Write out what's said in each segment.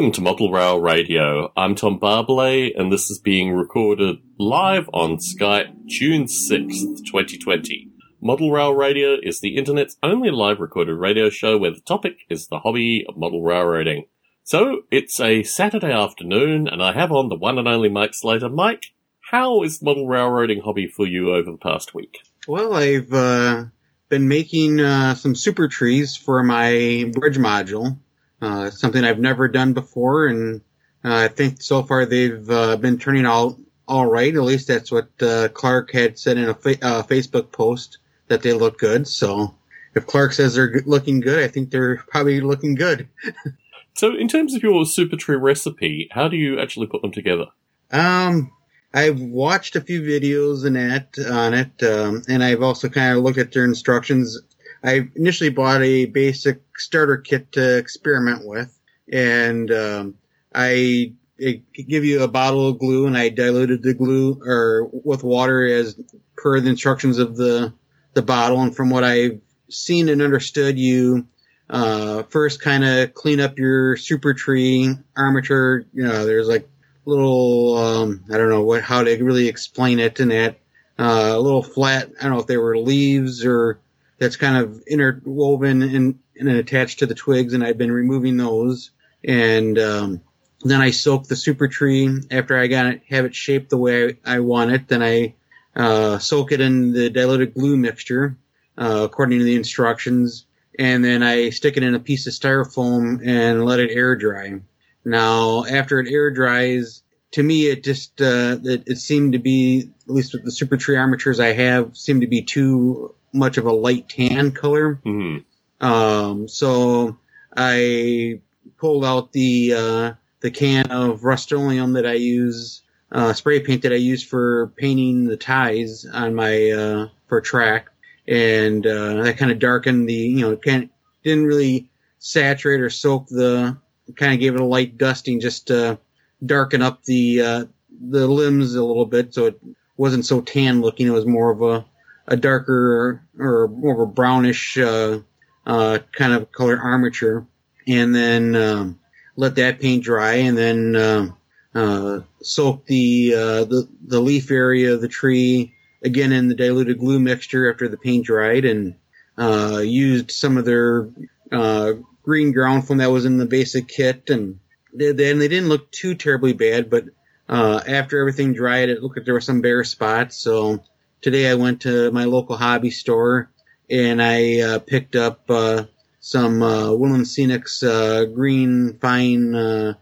Welcome to Model Rail Radio. I'm Tom Barbalet, and this is being recorded live on Skype June 6th, 2020. Model Rail Radio is the internet's only live recorded radio show where the topic is the hobby of model railroading. So, it's a Saturday afternoon, and I have on the one and only Mike Slater. Mike, how is the model railroading hobby for you over the past week? Well, I've uh, been making uh, some super trees for my bridge module uh, something I've never done before, and uh, I think so far they've uh, been turning out all right. At least that's what uh, Clark had said in a fa- uh, Facebook post that they look good. So if Clark says they're looking good, I think they're probably looking good. so, in terms of your super tree recipe, how do you actually put them together? Um, I've watched a few videos and that on it, um, and I've also kind of looked at their instructions I initially bought a basic starter kit to experiment with, and um, I, give you a bottle of glue, and I diluted the glue or with water as per the instructions of the the bottle. And from what I've seen and understood, you uh, first kind of clean up your super tree armature. You know, there's like little um, I don't know what how to really explain it, and that uh, little flat. I don't know if they were leaves or that's kind of interwoven and, and attached to the twigs, and I've been removing those. And um, then I soak the super tree after I got it, have it shaped the way I want it. Then I uh, soak it in the diluted glue mixture uh, according to the instructions, and then I stick it in a piece of styrofoam and let it air dry. Now, after it air dries, to me, it just uh, it, it seemed to be at least with the super tree armatures I have seem to be too much of a light tan color. Mm-hmm. Um, so I pulled out the uh, the can of Rust-Oleum that I use, uh, spray paint that I use for painting the ties on my uh, for track, and uh, that kind of darkened the you know kind didn't really saturate or soak the kind of gave it a light dusting just to darken up the uh, the limbs a little bit so it wasn't so tan looking. It was more of a a darker or more of a brownish uh, uh, kind of color armature, and then um, let that paint dry, and then uh, uh, soak the uh, the the leaf area of the tree again in the diluted glue mixture after the paint dried, and uh, used some of their uh, green ground foam that was in the basic kit, and then they, didn't look too terribly bad, but uh, after everything dried, it looked like there were some bare spots, so today I went to my local hobby store and I uh, picked up uh, some uh, Woodland Scenics uh, green fine uh,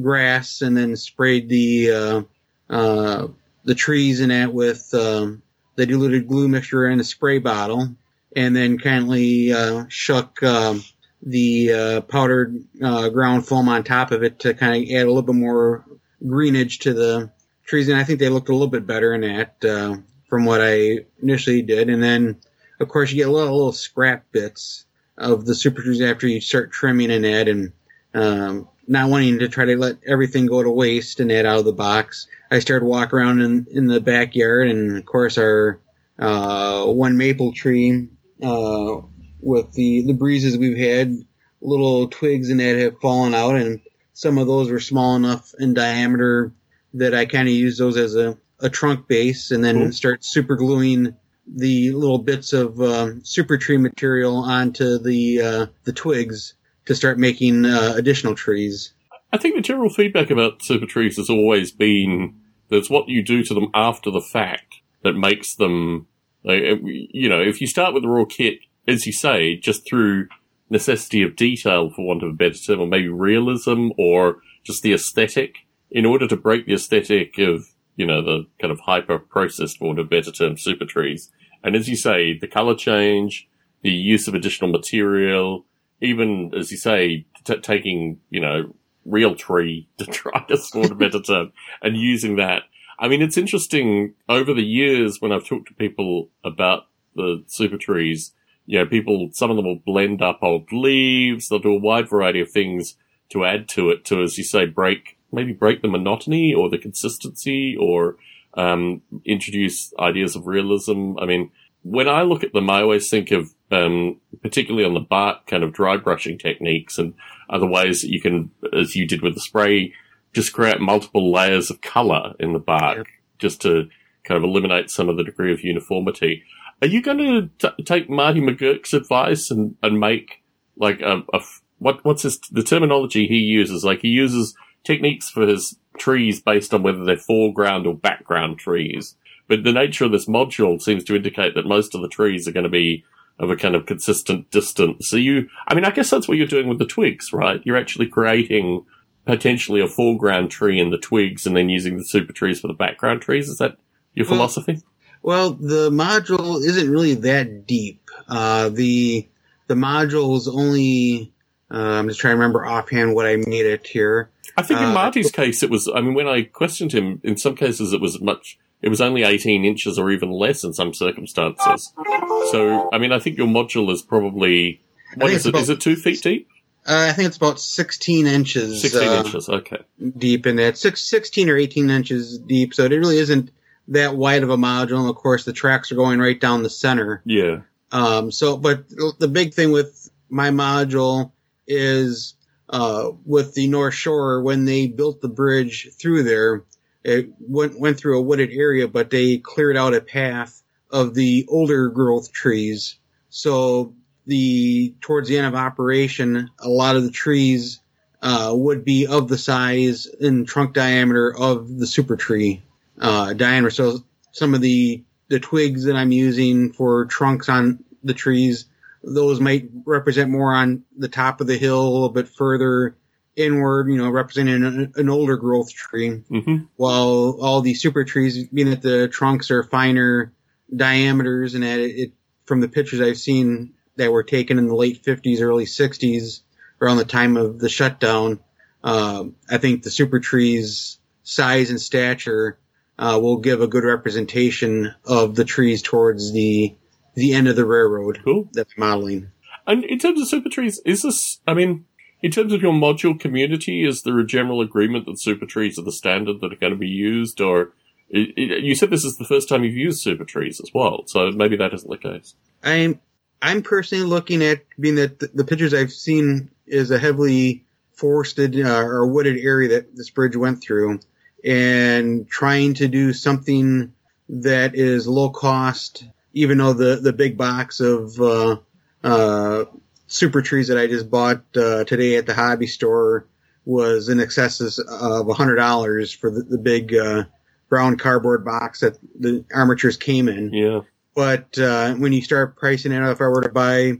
grass and then sprayed the uh, uh, the trees in it with um, the diluted glue mixture in a spray bottle and then kindly uh, shook um, the powdered uh, ground foam on top of it to kind of add a little bit more greenage to the trees and I think they looked a little bit better in that. From what I initially did. And then, of course, you get a little, little scrap bits of the super trees after you start trimming and add and, um, not wanting to try to let everything go to waste and add out of the box. I started walking around in, in the backyard and of course our, uh, one maple tree, uh, with the, the breezes we've had, little twigs in that have fallen out and some of those were small enough in diameter that I kind of use those as a a trunk base and then mm-hmm. start super gluing the little bits of um, super tree material onto the uh, the twigs to start making uh, additional trees. I think the general feedback about super trees has always been that it's what you do to them after the fact that makes them. Like, you know, if you start with the raw kit, as you say, just through necessity of detail, for want of a better term, or maybe realism, or just the aesthetic, in order to break the aesthetic of you know, the kind of hyper processed, for a better term, super trees. And as you say, the color change, the use of additional material, even as you say, t- taking, you know, real tree to try to sort a better term and using that. I mean, it's interesting over the years when I've talked to people about the super trees, you know, people, some of them will blend up old leaves. They'll do a wide variety of things to add to it to, as you say, break maybe break the monotony or the consistency or um, introduce ideas of realism. I mean, when I look at them, I always think of um, particularly on the bark, kind of dry brushing techniques and other ways that you can, as you did with the spray, just create multiple layers of color in the bark, just to kind of eliminate some of the degree of uniformity. Are you going to t- take Marty McGuirk's advice and, and make like a, a what what's his the terminology he uses? Like he uses techniques for his trees based on whether they're foreground or background trees. But the nature of this module seems to indicate that most of the trees are going to be of a kind of consistent distance. So you, I mean, I guess that's what you're doing with the twigs, right? You're actually creating potentially a foreground tree in the twigs and then using the super trees for the background trees. Is that your Well, philosophy? Well, the module isn't really that deep. Uh, the the module is only. Uh, I'm just trying to remember offhand what I made it here. I think in uh, Marty's case, it was, I mean, when I questioned him, in some cases it was much, it was only 18 inches or even less in some circumstances. So, I mean, I think your module is probably, what is it? about- Is it two feet deep? Uh, I think it's about 16 inches. 16 uh, inches, okay. deep in that six, 16 or 18 inches deep. So it really isn't that wide of a module. And of course, the tracks are going right down the center. Yeah. Um, so, but the big thing with my module is, uh, with the North Shore, when they built the bridge through there, it went, went through a wooded area, but they cleared out a path of the older growth trees. So the, towards the end of operation, a lot of the trees, uh, would be of the size and trunk diameter of the super tree, uh, diameter. So some of the, the twigs that I'm using for trunks on the trees, those might represent more on the top of the hill, a little bit further inward, you know, representing an, an older growth tree, hmm while all the super trees, being that the trunks are finer diameters and that it, it from the pictures I've seen that were taken in the late 50s, early 60s, around the time of the shutdown, um, I think the super trees size and stature uh, will give a good representation of the trees towards the the end of the railroad Cool. That's modeling. And in terms of super trees, is this, I mean, in terms of your module community, is there a general agreement that super trees are the standard that are going to be used? Or i i you said this is the first time you've used super trees as well, so maybe that isn't the case. I'm I'm personally looking at being that the, the pictures I've seen is a heavily forested uh, or wooded area that this bridge went through, and trying to do something that is low cost, even though the the big box of uh, uh, super trees that I just bought uh, today at the hobby store was in excess of a hundred dollars for the, the big uh, brown cardboard box that the armatures came in. Yeah. But uh, when you start pricing it out, if I were to buy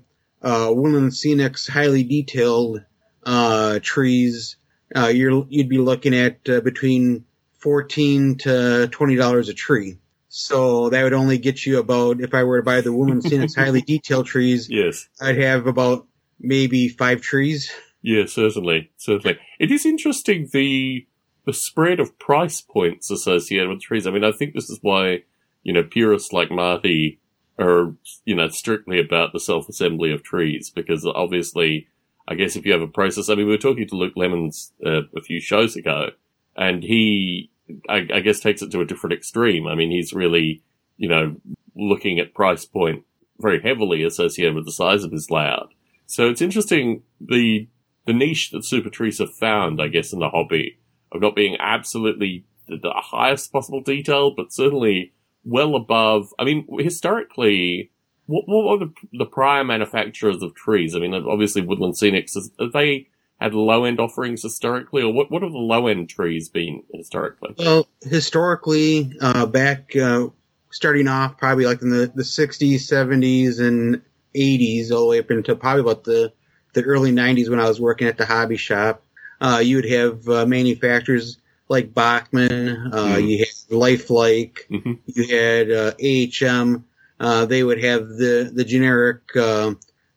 uh, Woodland Scenic's highly detailed uh, trees, uh, you're you'd be looking at uh, between fourteen to twenty dollars a tree. So that would only get you about if I were to buy the Woodland Scenic's highly detailed trees, Yes. I'd have about maybe five trees. Yeah, certainly, certainly. It is interesting the the spread of price points associated with trees. I mean, I think this is why you know purists like Marty are you know strictly about the self assembly of trees because obviously, I guess if you have a process. I mean, we were talking to Luke Lemons uh, a few shows ago, and he, I, I guess, takes it to a different extreme. I mean, he's really you know looking at price point very heavily associated with the size of his layout. So it's interesting the the niche that super trees have found, I guess, in the hobby of not being absolutely the, highest possible detail, but certainly well above. I mean, historically, what, what were the, the prior manufacturers of trees? I mean, obviously, Woodland Scenics, have they had low end offerings historically, or what, what have the low end trees been historically? Well, historically, uh, back uh, starting off probably like in the, the 60s, 70s, and 80s, all the way up into probably about the, the early 90s when I was working at the hobby shop, uh, you would have uh, manufacturers like Bachmann, uh, Mhm. you had Lifelike, hmm you had uh, AHM. Uh, they would have the the generic.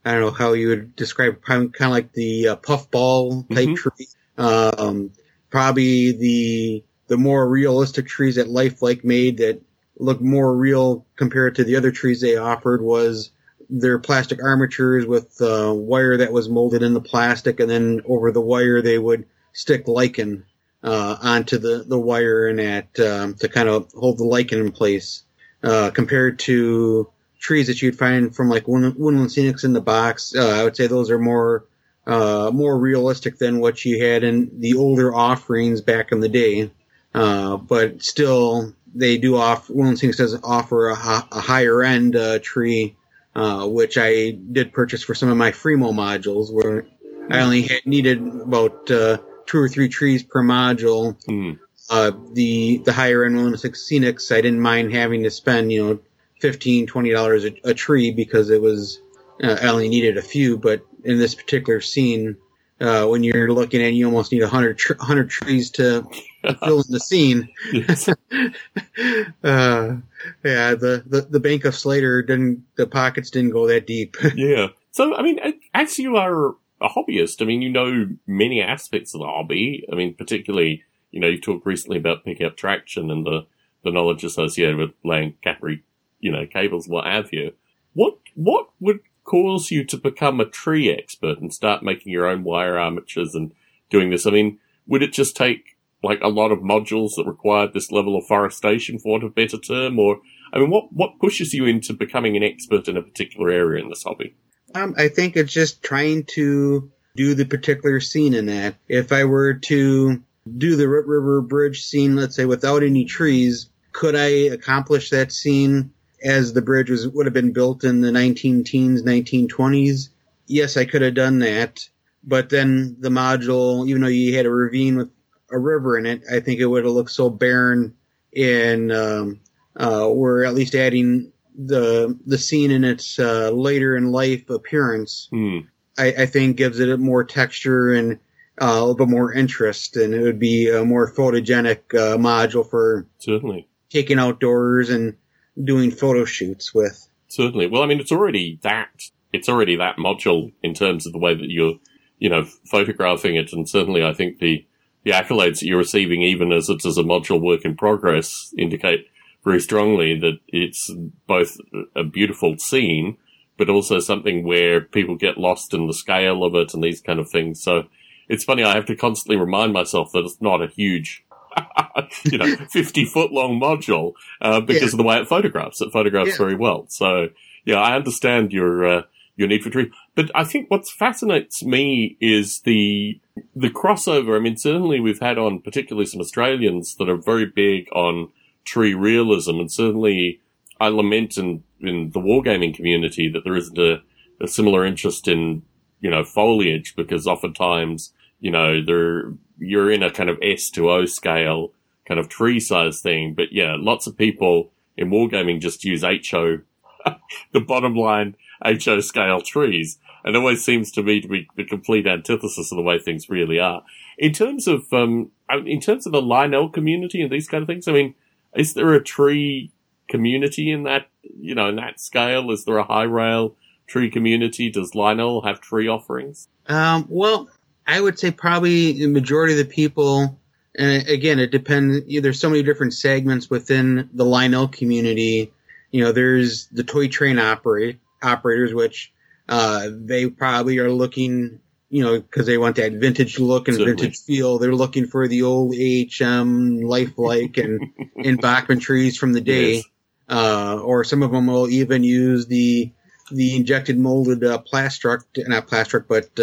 I don't know how you would describe kind of like the uh, puffball type Mhm. tree. Um, probably the the more realistic trees that Lifelike made that look more real compared to the other trees they offered was their plastic armatures with uh, wire that was molded in the plastic, and then over the wire they would stick lichen uh, onto the, the wire and that um, to kind of hold the lichen in place. Uh, compared to trees that you'd find from like Woodland Scenics in the box. Uh, I would say those are more uh, more realistic than what you had in the older offerings back in the day. Uh, but still, they do offer, Woodland Scenics does offer a, a higher end uh, tree, uh, which I did purchase for some of my Fremo modules where I only had needed about uh, two or three trees per module. Mm. Uh, the the higher end Woodland Scenics, I didn't mind having to spend you know 15 20 dollars a tree because it was uh, I only needed a few, but in this particular scene, uh, when you're looking at, you almost need a hundred tr- hundred trees to, to fill in the scene. uh, yeah, the, the the bank of Slater didn't, the pockets didn't go that deep. yeah. So, I mean, as you are a hobbyist, I mean, you know many aspects of the hobby. I mean, particularly, you know, you've talked recently about picking up traction and the, the knowledge associated with laying Capri, you know, cables, what have you. What, what would cause you to become a tree expert and start making your own wire armatures and doing this? I mean, would it just take like a lot of modules that required this level of forestation, for want of a better term? Or, I mean, what, what pushes you into becoming an expert in a particular area in this hobby? Um, I think it's just trying to do the particular scene in that. If I were to do the River Bridge scene, let's say without any trees, could I accomplish that scene as the bridge was would have been built in the 19 teens, 1920s. Yes, I could have done that, but then the module, even though you had a ravine with a river in it, I think it would have looked so barren. And um, uh, we're at least adding the the scene in its uh, later in life appearance. Mm. I, I, think gives it more texture and uh, a little bit more interest, and it would be a more photogenic uh, module for certainly taking outdoors and doing photo shoots with. Certainly. Well, I mean, it's already that, it's already that module in terms of the way that you're, you know, photographing it. And certainly I think the, the accolades that you're receiving, even as it's as a module work in progress, indicate very strongly that it's both a beautiful scene, but also something where people get lost in the scale of it and these kind of things. So it's funny, I have to constantly remind myself that it's not a huge you know, 50 foot long module, uh, because yeah. of the way it photographs. It photographs yeah. very well. So, yeah, I understand your, uh, your need for tree. But I think what fascinates me is the, the crossover. I mean, certainly we've had on particularly some Australians that are very big on tree realism. And certainly I lament in, in the wargaming community that there isn't a, a similar interest in, you know, foliage because oftentimes, you know, there, you're in a kind of S to O scale kind of tree size thing. But yeah, lots of people in wargaming just use HO, the bottom line HO scale trees. And it always seems to me to be the complete antithesis of the way things really are. In terms of, um, in terms of the Lionel community and these kind of things, I mean, is there a tree community in that, you know, in that scale? Is there a high rail tree community? Does Lionel have tree offerings? Um, well, I would say probably the majority of the people, and again, it depends. There's so many different segments within the Lionel community. You know, there's the toy train operate operators, which uh, they probably are looking, you know, because they want that vintage look and Certainly. vintage feel. They're looking for the old AHM lifelike and and Bachmann trees from the day. Yes. Uh, or some of them will even use the the injected molded uh, plastic, not plastic, but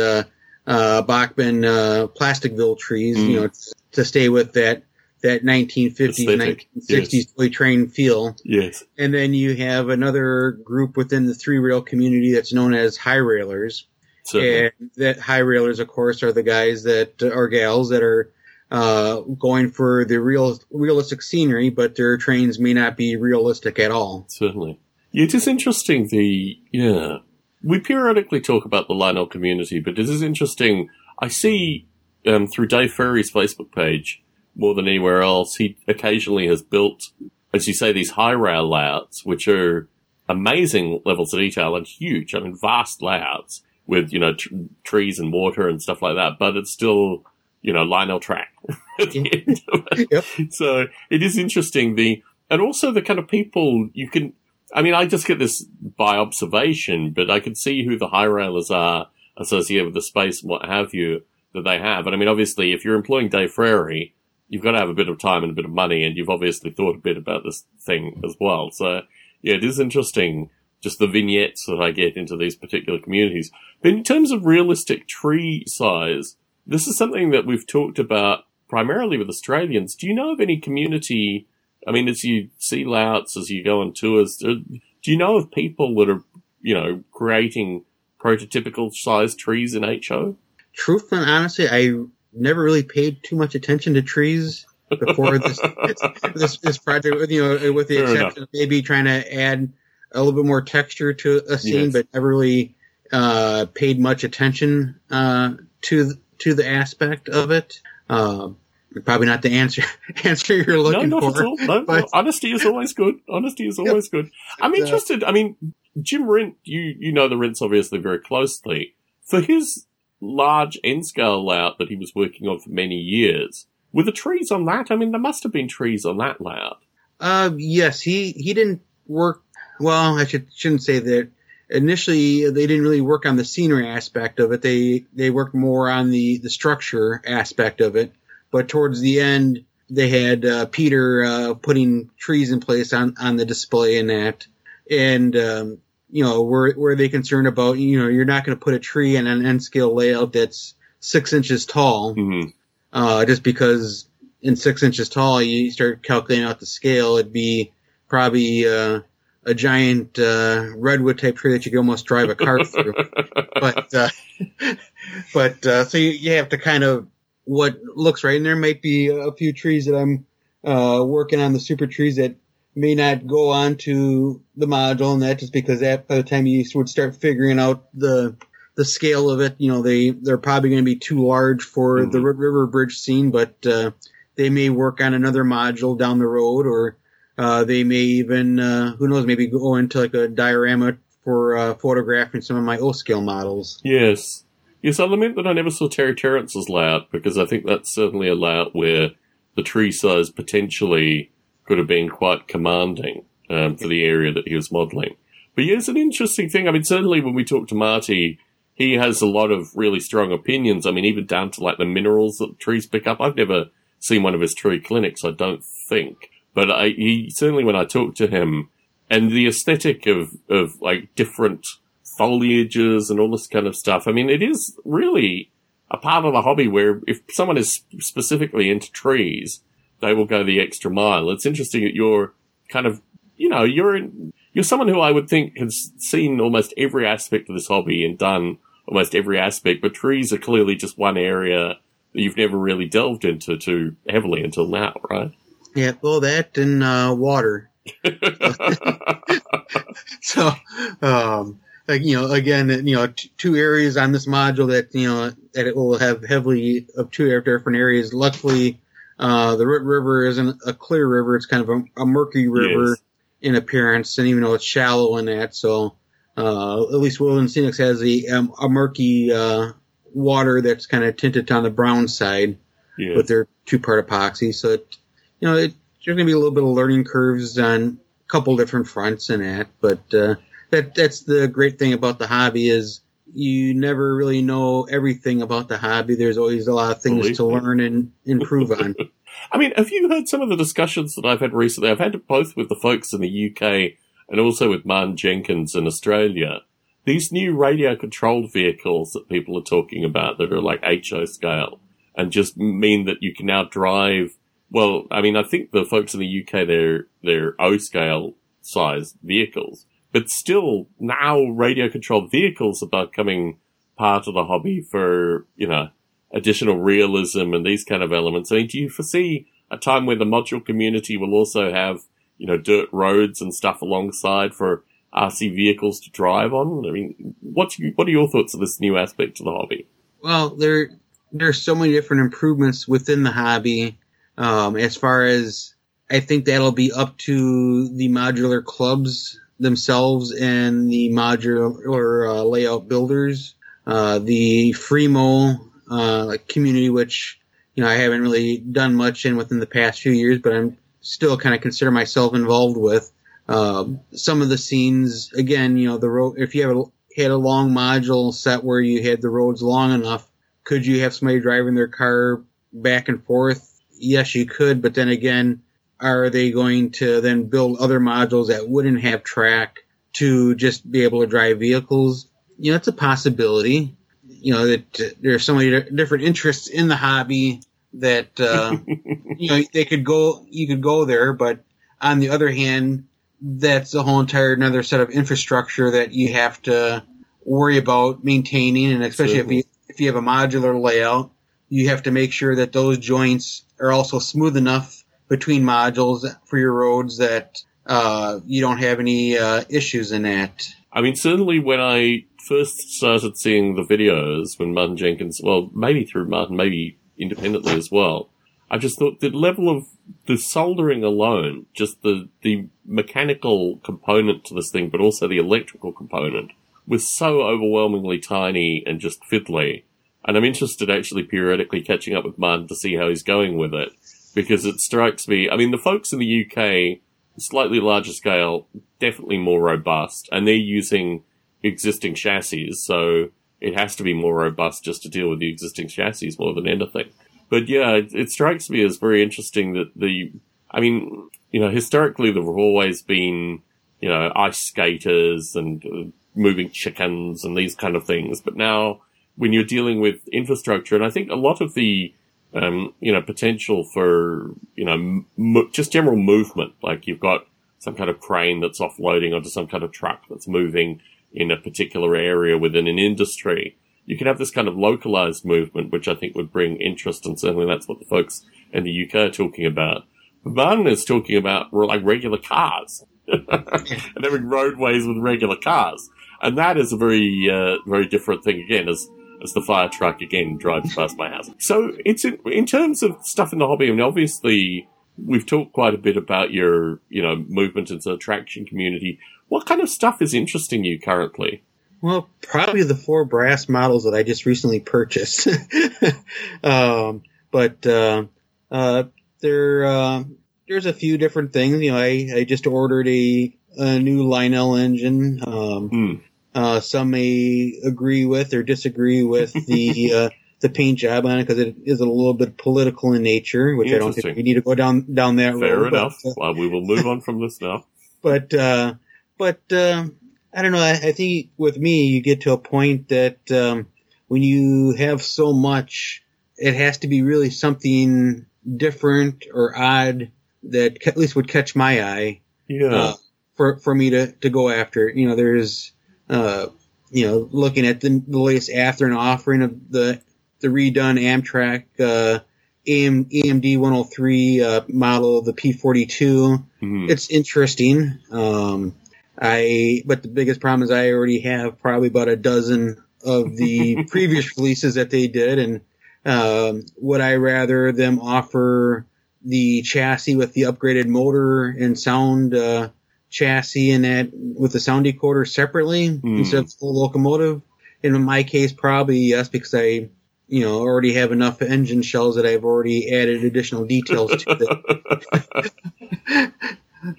uh, Bachmann uh, Plasticville trees, mm. you know, to stay with that that 1950s, 1960s yes. toy train feel. Yes. And then you have another group within the three rail community that's known as high railers. Certainly. And that high railers, of course, are the guys that or gals that are uh, going for the real realistic scenery, but their trains may not be realistic at all. Certainly. It is interesting. The yeah, we periodically talk about the Lionel community, but it is interesting. I see um, through Dave Frary's Facebook page more than anywhere else, he occasionally has built, as you say, these high rail layouts, which are amazing levels of detail and huge. I mean, vast layouts with you know tr- trees and water and stuff like that. But it's still you know Lionel track at the end of it. Yep. So it is interesting the and also the kind of people you can I mean, I just get this by observation, but I can see who the high railers are associated with the space and what have you that they have. And I mean, obviously, if you're employing Dave Frary, you've got to have a bit of time and a bit of money, and you've obviously thought a bit about this thing as well. So, yeah, it is interesting just the vignettes that I get into these particular communities. But in terms of realistic tree size, this is something that we've talked about primarily with Australians. Do you know of any community? I mean, as you see layouts, as you go on tours, do you know of people that are, you know, creating prototypical sized trees in HO? Truthfully, honestly, I never really paid too much attention to trees before this this, this project. You know, with the Fair exception enough. of maybe trying to add a little bit more texture to a scene, yes. but never really uh, paid much attention uh, to to the aspect of it. Uh, probably not the answer answer you're looking no, not for. At all. No, but, no. Honesty is always good. Honesty is always good. I'm interested. I mean, Jim Rindt, you you know the Rindts obviously very closely. For his large N scale layout that he was working on for many years, were the trees on that? I mean, there must have been trees on that layout. Uh, yes, he he didn't work. Well, I should shouldn't say that. Initially, they didn't really work on the scenery aspect of it. They they worked more on the the structure aspect of it. But towards the end, they had uh, Peter uh, putting trees in place on on the display and that. And um, you know, were were they concerned about you know you're not going to put a tree in an N scale layout that's six inches tall, mm-hmm. uh, just because in six inches tall you start calculating out the scale, it'd be probably uh, a giant uh, redwood type tree that you could almost drive a car through. but uh, but uh, so you, you have to kind of what looks right, and there might be a few trees that I'm uh, working on the super trees that may not go on to the module, and that just because that by the time you would start figuring out the the scale of it, you know, they they're probably going to be too large for mm-hmm. the river bridge scene, but uh, they may work on another module down the road, or uh, they may even, uh, who knows, maybe go into like a diorama for uh, photographing some of my O scale models. Yes. Yes, I lament that I never saw Terry Terence's layout because I think that's certainly a layout where the tree size potentially could have been quite commanding um, for the area that he was modelling. But yeah, it's an interesting thing. I mean, certainly when we talk to Marty, he has a lot of really strong opinions. I mean, even down to like the minerals that trees pick up. I've never seen one of his tree clinics, I don't think. But I, he certainly, when I talk to him, and the aesthetic of of like different foliages and all this kind of stuff. I mean, it is really a part of the hobby where if someone is specifically into trees, they will go the extra mile. It's interesting that you're kind of, you know, you're you're someone who I would think has seen almost every aspect of this hobby and done almost every aspect, but trees are clearly just one area that you've never really delved into too heavily until now, right? Yeah, well, that and uh, water. so, um, like you know, again, you know, t- two areas on this module that you know that it will have heavily of two different areas. Luckily, uh, the River isn't a clear river; it's kind of a, a murky river yes. in appearance, and even though it's shallow in that, so uh, at least Woodland Scenics has a um, a murky uh, water that's kind of tinted on the brown side yes. with their two part epoxy. So it, you know, it, there's going to be a little bit of learning curves on a couple different fronts in that, but uh, that that's the great thing about the hobby is you never really know everything about the hobby. There's always a lot of things Believe to me. learn and improve on. I mean, have you heard some of the discussions that I've had recently? I've had it both with the folks in the UK and also with Martin Jenkins in Australia. These new radio controlled vehicles that people are talking about that are like HO scale and just mean that you can now drive well, I mean, I think the folks in the UK, they're, they're O scale size vehicles, but still now radio controlled vehicles are becoming part of the hobby for, you know, additional realism and these kind of elements. I mean, do you foresee a time where the module community will also have, you know, dirt roads and stuff alongside for RC vehicles to drive on? I mean, what's, what are your thoughts of this new aspect to the hobby? Well, there, there are so many different improvements within the hobby um, as far as I think that'll be up to the modular clubs themselves and the modular uh, layout builders. Uh, the Fremo uh, community, which you know I haven't really done much in within the past few years, but I'm still kind of consider myself involved with. Um, some of the scenes, again, you know, the road. If you have a, had a long module set where you had the roads long enough, could you have somebody driving their car back and forth yes, you could, but then again, are they going to then build other modules that wouldn't have track to just be able to drive vehicles. You know, it's a possibility. You know that uh, there's so many different interests in the hobby that uh, you know they could go. You could go there, but on the other hand, that's a whole entire another set of infrastructure that you have to worry about maintaining, and especially if you if you have a modular layout, you have to make sure that those joints are also smooth enough between modules for your roads that uh, you don't have any uh, issues in that. I mean, certainly when I first started seeing the videos when Martin Jenkins, well, maybe through Martin, maybe independently as well, I just thought the level of the soldering alone, just the the mechanical component to this thing, but also the electrical component, was so overwhelmingly tiny and just fiddly. And I'm interested actually periodically catching up with Martin to see how he's going with it, because it strikes me. I mean, the folks in the UK, slightly larger scale, definitely more robust, and they're using existing chassis, so it has to be more robust just to deal with the existing chassis more than anything. But yeah, it, it strikes me as very interesting that the, I mean, you know, historically there have always been, you know, ice skaters and uh, moving chickens and these kind of things. But now when you're dealing with infrastructure, and I think a lot of the, um, you know, potential for, you know, just general movement, like you've got some kind of crane that's offloading onto some kind of truck that's moving in a particular area within an industry you can have this kind of localized movement, which I think would bring interest, and certainly that's what the folks in the UK are talking about. But Martin is talking about like regular cars and having roadways with regular cars, and that is a very, uh, very different thing again. As as the fire truck again drives past my house. So it's in, in terms of stuff in the hobby. I mean, obviously we've talked quite a bit about your, you know, movement into the traction community. What kind of stuff is interesting you currently? Well, probably the four brass models that I just recently purchased. um, but uh, uh, there, uh, there's a few different things. You know, I, I just ordered a, a new Lionel engine. Um, mm. Uh, some may agree with or disagree with the uh, the paint job on it because it is a little bit political in nature, which I don't think we need to go down down that Fair road. Fair enough. But, uh, well, we will move on from this now. But uh, but uh, I don't know. I, I, think with me, you get to a point that um, when you have so much, it has to be really something different or odd that at least would catch my eye. Yeah. Uh, for for me to to go after. You know, there's uh, you know, looking at the, the latest after and offering of the the redone Amtrak uh, AM, AMD 103 uh, model of the P42. Mm-hmm. It's interesting. Um, I, but the biggest problem is I already have probably about a dozen of the previous releases that they did, and um, would I rather them offer the chassis with the upgraded motor and sound uh, chassis and that with the sound decoder separately mm. instead of full locomotive? In my case, probably yes, because I, you know, already have enough engine shells that I've already added additional details to.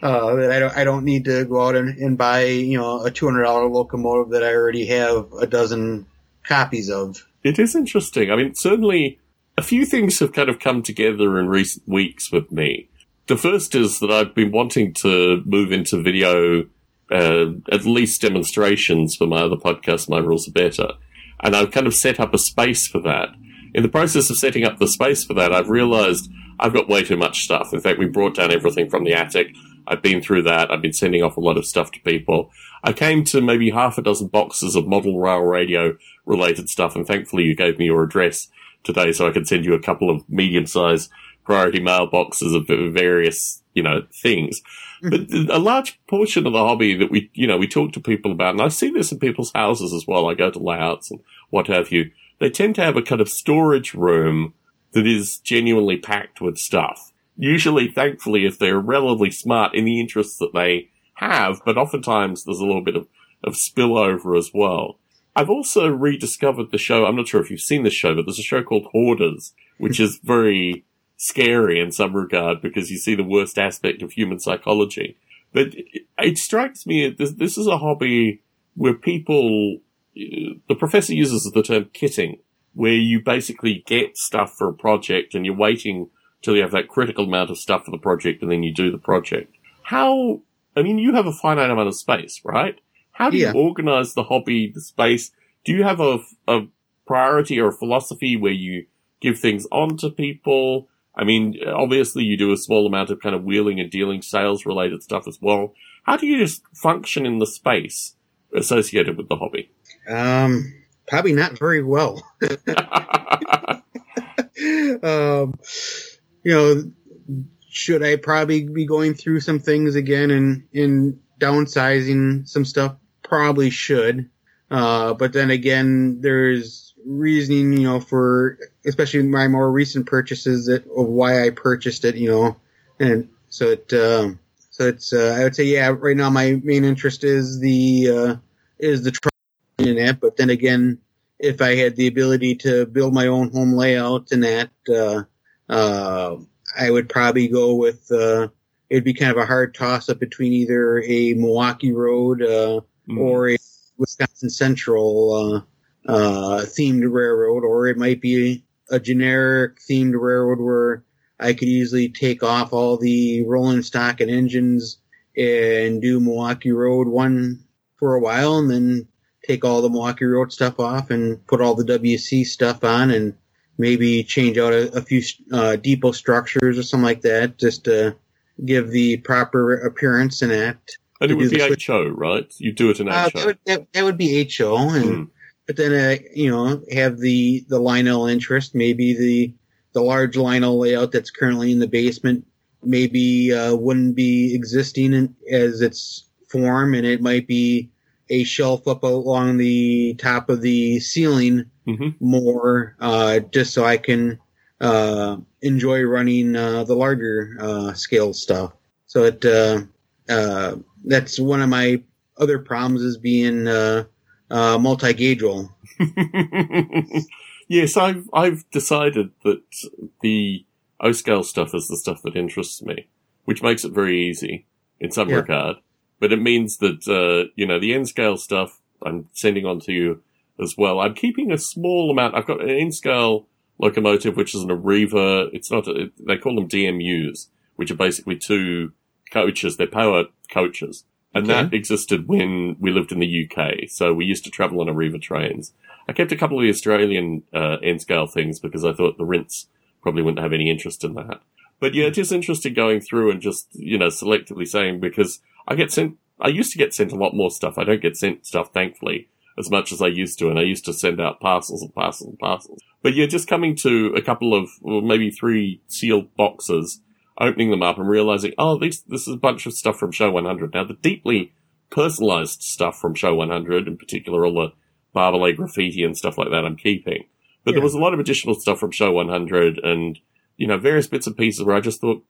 Uh, that I don't, I don't need to go out and, and buy, you know, a $200 locomotive that I already have a dozen copies of. It is interesting. I mean, certainly a few things have kind of come together in recent weeks with me. The first is that I've been wanting to move into video, uh, at least demonstrations for my other podcast, My Rules Are Better. And I've kind of set up a space for that. In the process of setting up the space for that, I've realized I've got way too much stuff. In fact, we brought down everything from the attic. I've been through that. I've been sending off a lot of stuff to people. I came to maybe half a dozen boxes of model rail radio related stuff, and thankfully you gave me your address today so I could send you a couple of medium sized priority mailboxes of various, you know, things. Mm-hmm. But a large portion of the hobby that we, you know, we talk to people about, and I see this in people's houses as well. I go to layouts and what have you. They tend to have a kind of storage room that is genuinely packed with stuff usually, thankfully, if they're relatively smart in the interests that they have, but oftentimes there's a little bit of, of spillover as well. I've also rediscovered the show. I'm not sure if you've seen the show, but there's a show called Hoarders, which is very scary in some regard because you see the worst aspect of human psychology. But it, it strikes me this, this is a hobby where people, the professor uses the term kitting, where you basically get stuff for a project and you're waiting till you have that critical amount of stuff for the project and then you do the project. How, I mean, you have a finite amount of space, right? How do Yeah. you organize the hobby, the space? Do you have a, a priority or a philosophy where you give things on to people? I mean, obviously you do a small amount of kind of wheeling and dealing sales related stuff as well. How do you just function in the space associated with the hobby? Um, probably not very well. um, you know, should I probably be going through some things again and in downsizing some stuff? Probably should. Uh, but then again, there's reasoning, you know, for especially my more recent purchases that of why I purchased it, you know, and so it, um, so it's, uh, I would say, yeah, right now my main interest is the, uh, is the truck in it. But then again, if I had the ability to build my own home layout and that, uh, uh, I would probably go with, uh, it'd be kind of a hard toss up between either a Milwaukee Road, uh, Mm. or a Wisconsin Central, uh, uh, themed railroad, or it might be a generic themed railroad where I could easily take off all the rolling stock and engines and do Milwaukee Road one for a while and then take all the Milwaukee Road stuff off and put all the WC stuff on and maybe change out a, a few uh, depot structures or something like that just to give the proper appearance and act. and it would be switch. HO, right? You do it in Uh, HO. that, would, that, that would be HO and Mm. But then uh, you know have the the Lionel interest, maybe the the large Lionel layout that's currently in the basement maybe uh, wouldn't be existing in, as its form, and it might be a shelf up along the top of the ceiling Mhm. more, uh, just so I can uh, enjoy running uh, the larger uh, scale stuff. So it uh, uh, that's one of my other problems is being uh, multi-gaugeal. yes, I've I've decided that the O scale stuff is the stuff that interests me, which makes it very easy in some Yeah. regard. But it means that uh, you know the N scale stuff I'm sending on to you as well. I'm keeping a small amount. I've got an N scale locomotive, which is an Arriva. It's not. A, they call them DMUs, which are basically two coaches. They're power coaches. And Okay. that existed when we lived in the UK. So we used to travel on Arriva trains. I kept a couple of the Australian uh, N scale things because I thought the Rindts probably wouldn't have any interest in that. But yeah, it is interesting going through and just, you know, selectively saying because I get sent, I used to get sent a lot more stuff. I don't get sent stuff, thankfully, as much as I used to. And I used to send out parcels and parcels and parcels. But yeah, just coming to a couple of, well, maybe three sealed boxes, opening them up and realizing, oh, this, this is a bunch of stuff from Show 100. Now, the deeply personalized stuff from Show 100, in particular, all the Barbalet graffiti and stuff like that, I'm keeping. But there was a lot of additional stuff from Show 100 and, you know, various bits and pieces where I just thought,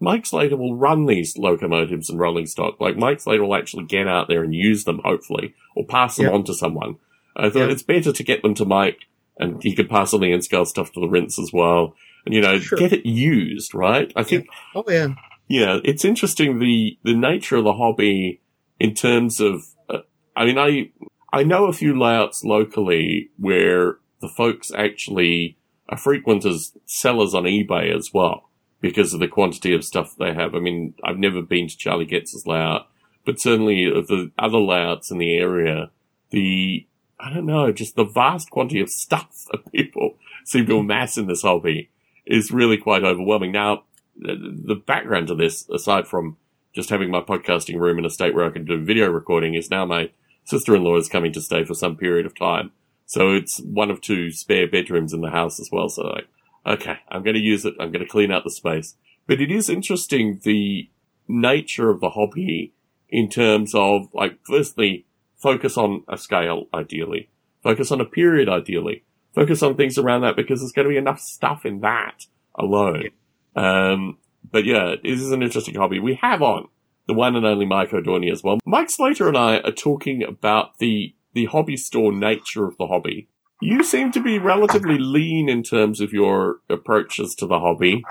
Mike Slater will run these locomotives and rolling stock. Like, Mike Slater will actually get out there and use them, hopefully, or pass them Yeah. on to someone. I thought Yeah. it's better to get them to Mike and he could pass on the N-scale stuff to the Rindts as well. You know, Sure. get it used, right? I think Oh yeah, yeah, it's interesting the the nature of the hobby in terms of. Uh, I mean, I I know a few layouts locally where the folks actually are frequent as sellers on eBay as well because of the quantity of stuff they have. I mean, I've never been to Charlie Getz's layout, but certainly of the other layouts in the area, the I don't know, just the vast quantity of stuff that people seem to amass in this hobby is really quite overwhelming. Now, the background to this, aside from just having my podcasting room in a state where I can do video recording, is now my sister-in-law is coming to stay for some period of time. So it's one of two spare bedrooms in the house as well. So like, okay, I'm going to use it. I'm going to clean out the space. But it is interesting the nature of the hobby in terms of like, firstly, focus on a scale ideally, focus on a period ideally, focus on things around that because there's going to be enough stuff in that alone. Um, but yeah, this is an interesting hobby. We have on the one and only Mike O'Dorney as well. Mike Slater and I are talking about the the hobby store nature of the hobby. You seem to be relatively lean in terms of your approaches to the hobby.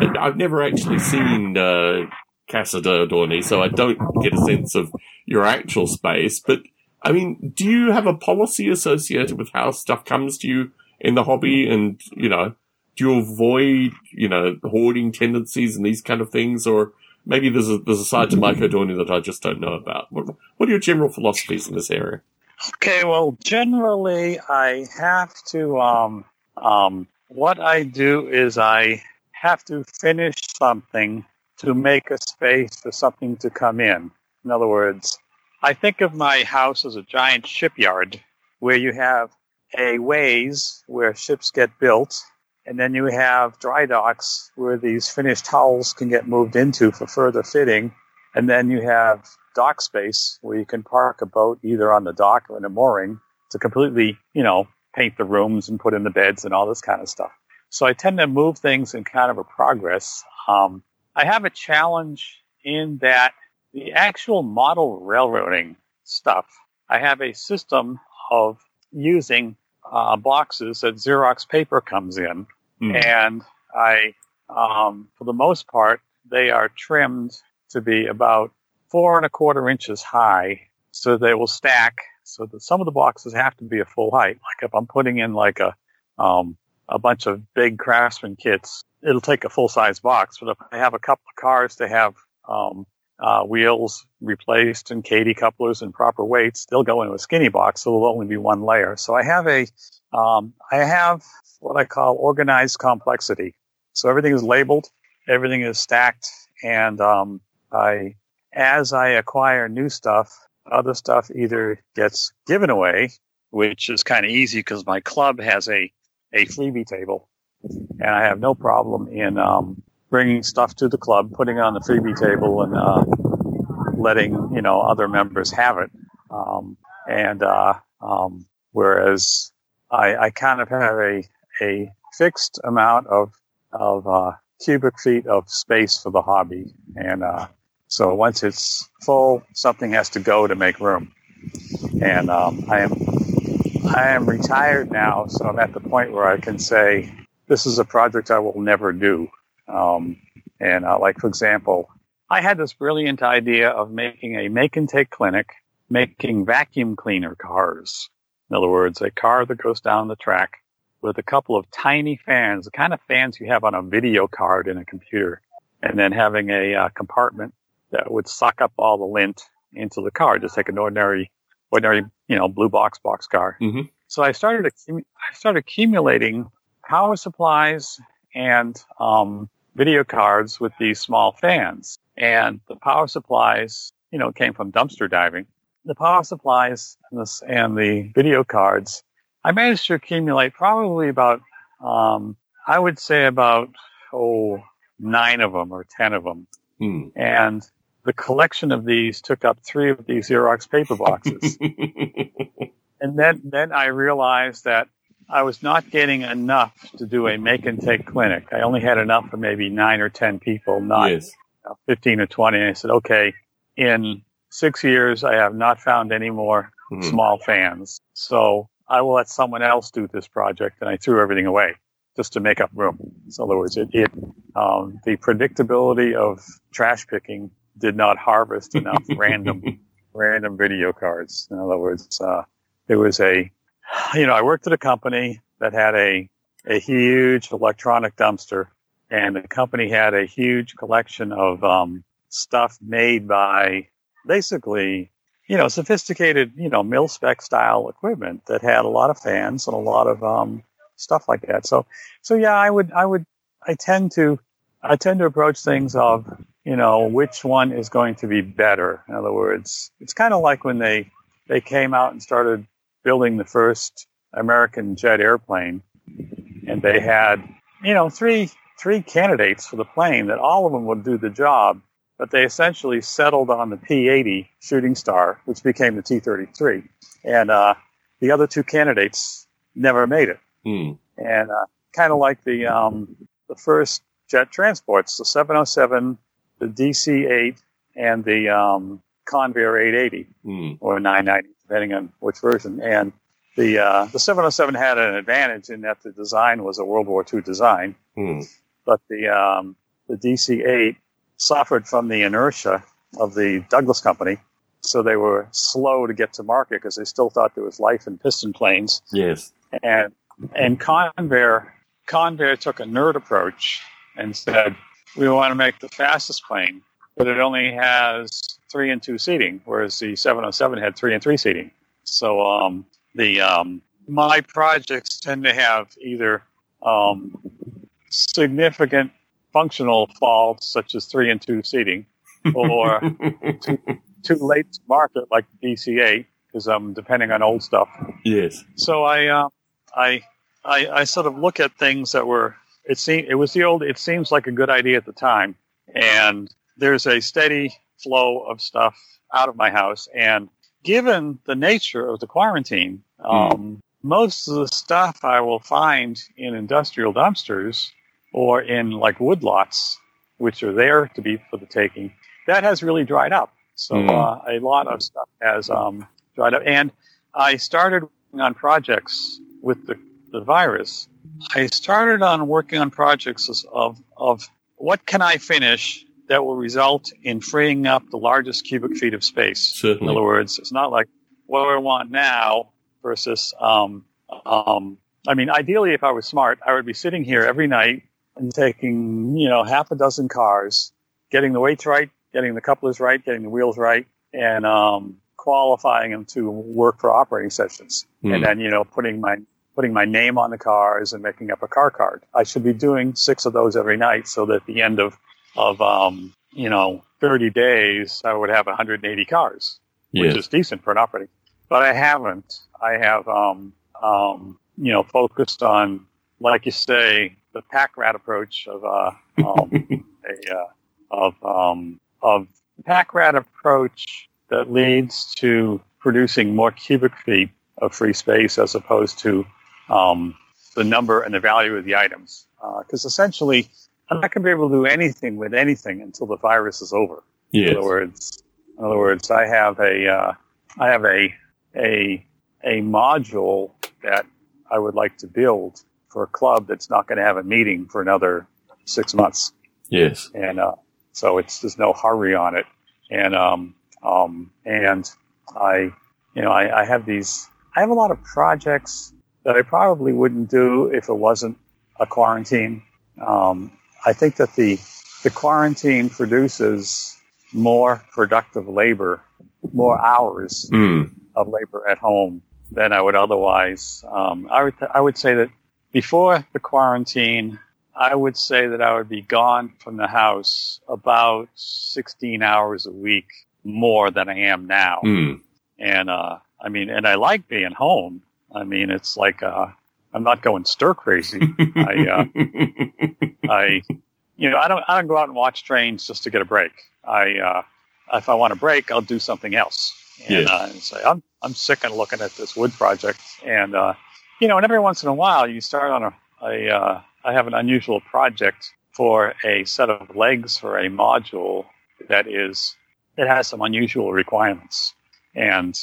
And I've never actually seen uh, O'Dorney, so I don't get a sense of your actual space. But I mean, do you have a policy associated with how stuff comes to you in the hobby? And you know, do you avoid you know hoarding tendencies and these kind of things, or maybe there's a there's a side to O'Donnell that I just don't know about. What, what are your general philosophies in this area? Okay, well, generally, I have to. Um, um, what I do is I have to finish something to make a space for something to come in. In other words, I think of my house as a giant shipyard where you have a ways where ships get built, and then you have dry docks where these finished hulls can get moved into for further fitting, and then you have dock space where you can park a boat either on the dock or in a mooring to completely, you know, paint the rooms and put in the beds and all this kind of stuff. So I tend to move things in kind of a progress. Um, I have a challenge in that the actual model railroading stuff, I have a system of using uh, boxes that Xerox paper comes in, mm. and I, um, for the most part, they are trimmed to be about four and a quarter inches high, so they will stack. So that some of the boxes have to be a full height. Like if I'm putting in like a um, a bunch of big craftsman kits, it'll take a full size box. But if I have a couple of cars to have um, uh, wheels replaced and Kadee couplers and proper weights, they'll go into a skinny box, so it'll only be one layer. So I have a, um, I have what I call organized complexity. So everything is labeled, everything is stacked, and um, I, as I acquire new stuff, other stuff either gets given away, which is kind of easy because my club has a a freebie table, and I have no problem in um, bringing stuff to the club, putting it on the freebie table, and uh, letting you know other members have it. Um, and uh, um, whereas I, I, kind of have a a fixed amount of of uh, cubic feet of space for the hobby, and uh, so once it's full, something has to go to make room. And um, I am I am retired now, so I'm at the point where I can say this is a project I will never do. Um, and uh, like for example, I had this brilliant idea of making a make and take clinic, making vacuum cleaner cars. In other words, a car that goes down the track with a couple of tiny fans, the kind of fans you have on a video card in a computer, and then having a uh, compartment that would suck up all the lint into the car, just like an ordinary, ordinary, you know, blue box box car. Mm-hmm. So I started, I started accumulating power supplies and um, video cards with these small fans. And the power supplies, you know, came from dumpster diving. The power supplies and, this, and the video cards, I managed to accumulate probably about, um, I would say about, oh, nine of them or ten of them. Hmm. And the collection of these took up three of these Xerox paper boxes. and then, then I realized that I was not getting enough to do a make and take clinic. I only had enough for maybe nine or 10 people, not yes. 15 or 20. And I said, okay, in six years, I have not found any more mm-hmm. small fans. So I will let someone else do this project. And I threw everything away just to make up room. So in other words, it, it um, the predictability of trash picking did not harvest enough random, random video cards. In other words, uh, it was a, you know, I worked at a company that had a, a huge electronic dumpster and the company had a huge collection of, um, stuff made by basically, you know, sophisticated, you know, mil spec style equipment that had a lot of fans and a lot of, um, stuff like that. So, so yeah, I would, I would, I tend to, I tend to approach things of, you know, which one is going to be better. In other words, it's kind of like when they, they came out and started building the first American jet airplane and they had, you know, three, three candidates for the plane that all of them would do the job, but they essentially settled on the P-80 Shooting Star, which became the T-33. And, uh, the other two candidates never made it. Mm. And, uh, kind of like the, um, the first jet transports, the 707 the DC-8 and the um, Convair 880 mm. or 990, depending on which version. And the uh, the 707 had an advantage in that the design was a World War II design, mm. but the um, the DC-8 suffered from the inertia of the Douglas Company, so they were slow to get to market because they still thought there was life in piston planes. Yes, and and Convair Convair took a nerd approach and said we want to make the fastest plane, but it only has three and two seating, whereas the 707 had three and three seating. So um, the um, my projects tend to have either um, significant functional faults, such as three and two seating, or too, too late to market, like DC8, because I'm depending on old stuff. yes. So I, uh, I, I, I sort of look at things that were. It seemed it was the old. It seems like a good idea at the time, and there's a steady flow of stuff out of my house. And given the nature of the quarantine, um, most of the stuff I will find in industrial dumpsters or in like woodlots, which are there to be for the taking, that has really dried up. So Mm. uh, a lot of stuff has um, dried up. And I started working on projects with the, the virus. I started on working on projects of, of what can I finish that will result in freeing up the largest cubic feet of space. In other words, it's not like what do I want now versus, um, um, I mean, ideally, if I was smart, I would be sitting here every night and taking, you know, half a dozen cars, getting the weights right, getting the couplers right, getting the wheels right, and um, qualifying them to work for operating sessions. Hmm. And then, you know, putting my putting my name on the cars and making up a car card. I should be doing six of those every night, so that at the end of of um, you know 30 days, I would have 180 cars which is decent for an operating. But I haven't. I have, um, um, you know, focused on, like you say, the pack rat approach of uh, um, a uh, of um, of pack rat approach that leads to producing more cubic feet of free space as opposed to um, the number and the value of the items. Because essentially, I'm not going to be able to do anything with anything until the virus is over. yes. In other words, in other words, I have a uh, I have a a a module that I would like to build for a club that's not going to have a meeting for another six months, Yes. and uh, so it's there's no hurry on it, and um um and I you know I, I have these I have a lot of projects that I probably wouldn't do if it wasn't a quarantine. Um, I think that the the quarantine produces more productive labor, more hours Mm. of labor at home than I would otherwise. Um, I would I would say that before the quarantine, I would say that I would be gone from the house about 16 hours a week more than I am now. Mm. And uh, I mean, and I like being home. I mean, it's like uh, I'm not going stir crazy. I, uh, I, you know, I don't, I don't go out and watch trains just to get a break. I, uh, if I want a break, I'll do something else. And, Yes. uh, and say, I'm, I'm sick of looking at this wood project. And, uh, you know, and every once in a while you start on a, a uh, I have an unusual project for a set of legs for a module that is, it has some unusual requirements. And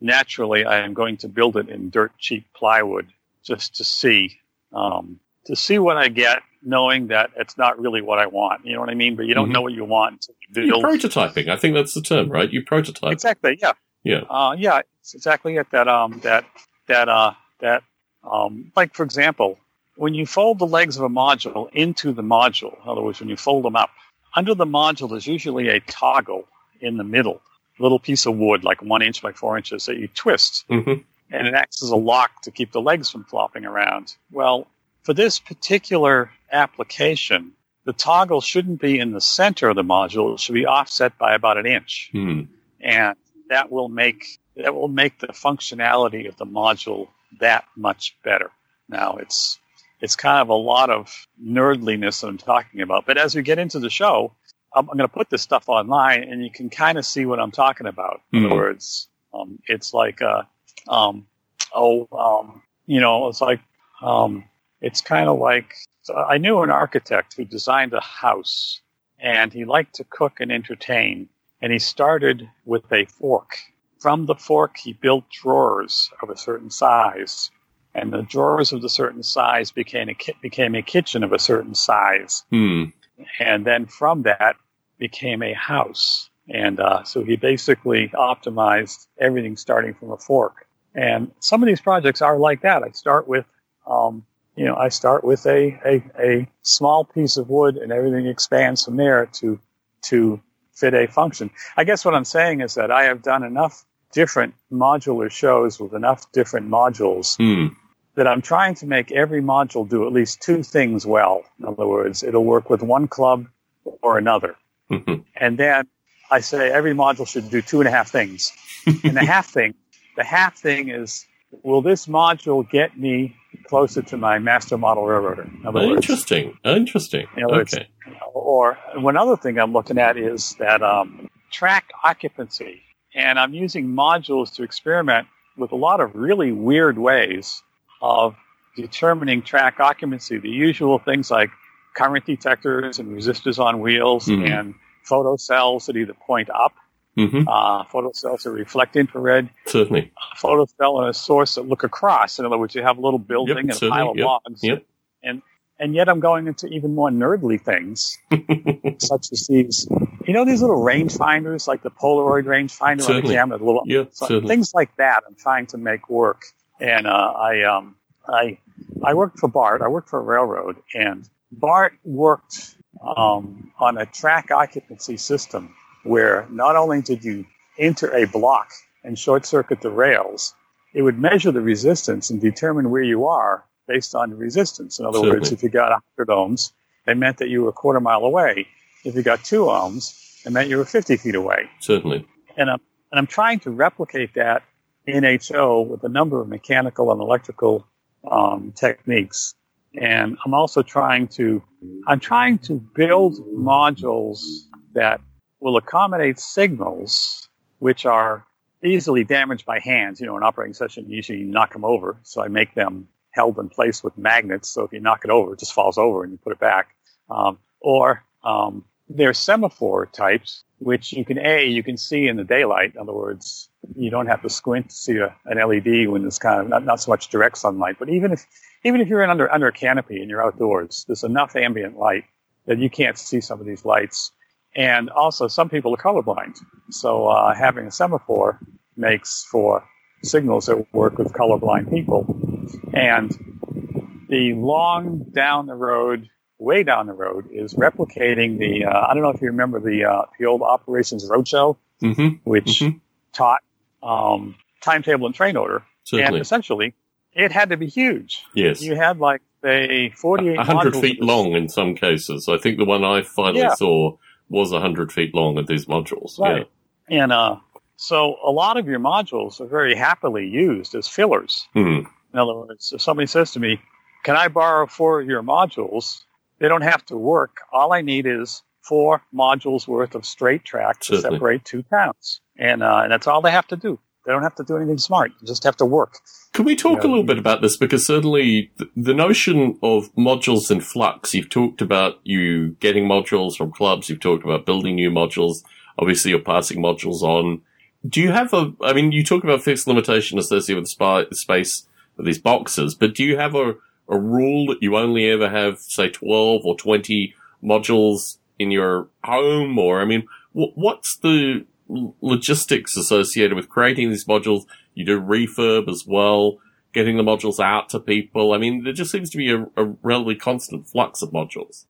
naturally, I am going to build it in dirt cheap plywood just to see, um, to see what I get, knowing that it's not really what I want. You know what I mean? But you don't Mhm. know what you want until you You're prototyping. I think that's the term, right? You prototype. Exactly. Yeah. Yeah. Uh, yeah. It's exactly it. That um that that uh that um like for example, when you fold the legs of a module into the module, in other words, when you fold them up, under the module there's usually a toggle in the middle, little piece of wood like one inch by four inches that you twist hmm and it acts as a lock to keep the legs from flopping around. Well, for this particular application, the toggle shouldn't be in the center of the module. It should be offset by about an inch. Mm. And that will make that will make the functionality of the module that much better. Now it's it's kind of a lot of nerdliness that I'm talking about. But as we get into the show, I'm, I'm going to put this stuff online, and you can kind of see what I'm talking about. In Hmm. other words, um, it's like, uh, um, oh, um, you know, it's like, um, it's kind of like I knew an architect who designed a house, and he liked to cook and entertain, and he started with a fork. From the fork, he built drawers of a certain size, and the drawers of the certain size became a ki- became a kitchen of a certain size Mm. and then from that became a house. And uh, so he basically optimized everything starting from a fork. And some of these projects are like that. I start with, um, you know, I start with a, a, a small piece of wood, and everything expands from there to to fit a function. I guess what I'm saying is that I have done enough different modular shows with enough different modules Hmm. that I'm trying to make every module do at least two things well. In other words, it'll work with one club or another. Mhm. And then I say every module should do two and a half things. and the half thing, the half thing is, will this module get me closer to my master model railroader? In other words, Interesting. Interesting. In words, Okay. or one other thing I'm looking at is that um, track occupancy. And I'm using modules to experiment with a lot of really weird ways of determining track occupancy. The usual things like current detectors and resistors on wheels Mhm. and photo cells that either point up, hmm uh, photo cells that reflect infrared, Certainly. a photo cell and a source that look across. In other words, you have a little building and a pile of yep, logs. yep. And, and yet I'm going into even more nerdly things such as these, you know, these little rangefinders, like the Polaroid rangefinder on the camera, the little Yeah, so things like that. I'm trying to make work, and uh, I um, I I worked for BART. I worked for a railroad, and BART worked um, on a track occupancy system where not only did you enter a block and short circuit the rails, it would measure the resistance and determine where you are based on the resistance. In other Certainly. words, if you got 100 ohms, it meant that you were a quarter mile away. If you got two ohms, it meant you were 50 feet away. Certainly. And I'm, and I'm trying to replicate that in HO with a number of mechanical and electrical um, techniques. And I'm also trying to, I'm trying to build modules that will accommodate signals which are easily damaged by hands. You know, in operating session, you usually knock them over. So I make them held in place with magnets. So if you knock it over, it just falls over and you put it back. Um, or um, they're semaphore types, which you can a you can see in the daylight. In other words, you don't have to squint to see a, an LED when it's kind of not, not so much direct sunlight. But even if even if you're in under under a canopy and you're outdoors, there's enough ambient light that you can't see some of these lights. And also, some people are colorblind, so uh, having a semaphore makes for signals that work with colorblind people. And the long down the road, way down the road, is replicating the. Uh, I don't know if you remember the uh, the old Operations Roadshow, hmm which Mhm. taught um, timetable and train order, and essentially, it had to be huge. Yes. You had like a 48 A hundred feet long in some cases. I think the one I finally Yeah. saw was a hundred feet long of these modules. Right. And uh, so a lot of your modules are very happily used as fillers. Yeah. Hmm. In other words, if somebody says to me, Can I borrow four of your modules? They don't have to work. All I need is four modules worth of straight track to Certainly. separate two towns. And, uh, and that's all they have to do. They don't have to do anything smart. They just have to work. Can we talk Yeah. a little bit about this? Because certainly the notion of modules in flux, you've talked about you getting modules from clubs, you've talked about building new modules. Obviously, you're passing modules on. Do you have a, I mean, you talk about fixed limitation associated with spa- space of these boxes, but do you have a, a rule that you only ever have, say, 12 or 20 modules in your home? Or, I mean, wh- what's the logistics associated with creating these modules? You do refurb as well, getting the modules out to people. I mean, there just seems to be a, a relatively constant flux of modules.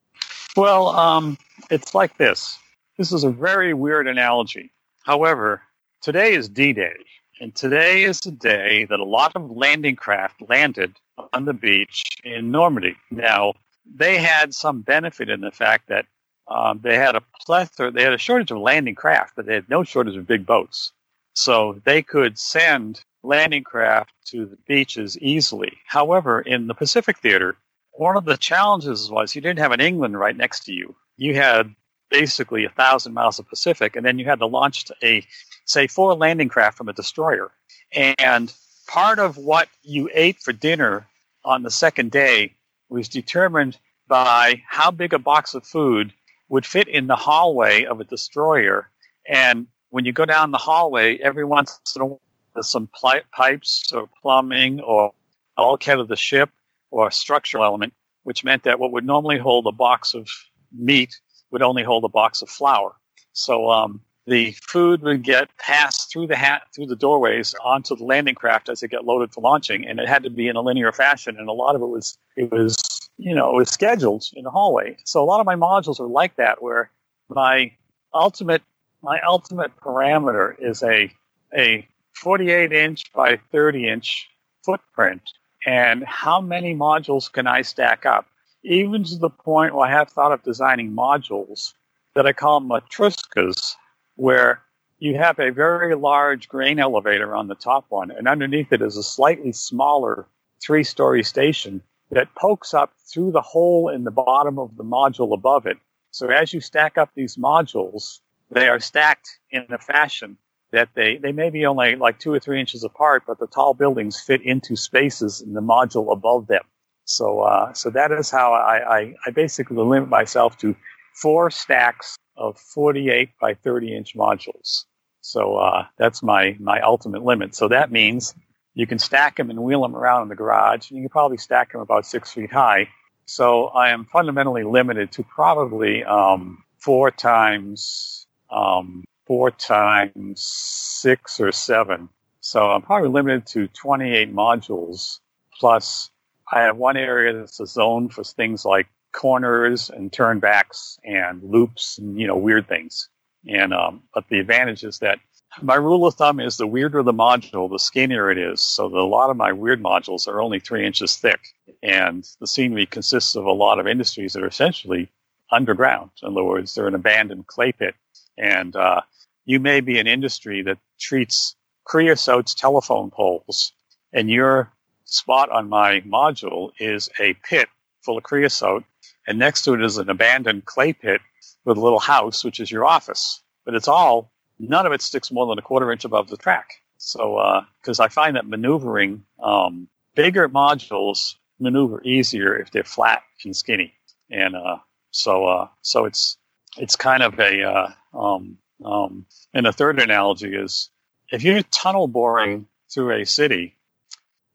Well, um, it's like this. This is a very weird analogy. However, today is D-Day, and today is the day that a lot of landing craft landed on the beach in Normandy. Now, they had some benefit in the fact that um, they had a plethora, they had a shortage of landing craft, but they had no shortage of big boats. So they could send landing craft to the beaches easily. However, in the Pacific Theater, one of the challenges was you didn't have an England right next to you. You had basically a thousand miles of Pacific, and then you had to launch a, say, four landing craft from a destroyer. And part of what you ate for dinner on the second day was determined by how big a box of food would fit in the hallway of a destroyer. And when you go down the hallway, every once in a while, there's some pli- pipes or plumbing or bulkhead of the ship or structural element, which meant that what would normally hold a box of meat would only hold a box of flour. So um, the food would get passed through the hat through the doorways onto the landing craft as it get loaded for launching, and it had to be in a linear fashion. And a lot of it was it was you know it was scheduled in the hallway. So a lot of my modules are like that, where my ultimate my ultimate parameter is a a 48 inch by 30 inch footprint, and how many modules can I stack up? Even to the point where I have thought of designing modules that I call matryoshkas, where you have a very large grain elevator on the top one, and underneath it is a slightly smaller three story station that pokes up through the hole in the bottom of the module above it. So as you stack up these modules, they are stacked in a fashion that they, they may be only like two or three inches apart, but the tall buildings fit into spaces in the module above them. So, uh, so that is how I, I, I basically limit myself to four stacks of 48 by 30 inch modules. So, uh, that's my, my ultimate limit. So that means you can stack them and wheel them around in the garage, and you can probably stack them about six feet high. So I am fundamentally limited to probably um, four times um, four times six or seven. So I'm probably limited to 28 modules. Plus, I have one area that's a zone for things like corners and turnbacks and loops and you know weird things. And um, but the advantage is that my rule of thumb is the weirder the module, the skinnier it is. So the, a lot of my weird modules are only three inches thick, and the scenery consists of a lot of industries that are essentially underground. In other words, they're an abandoned clay pit, and uh, you may be an industry that treats creosote's telephone poles, and your spot on my module is a pit full of creosote, and next to it is an abandoned clay pit with a little house, which is your office. But it's all none of it sticks more than a quarter inch above the track. So, because uh, I find that maneuvering um, bigger modules maneuver easier if they're flat and skinny, and uh, so uh, so it's it's kind of a um, um, and a third analogy is if you're tunnel boring through a city,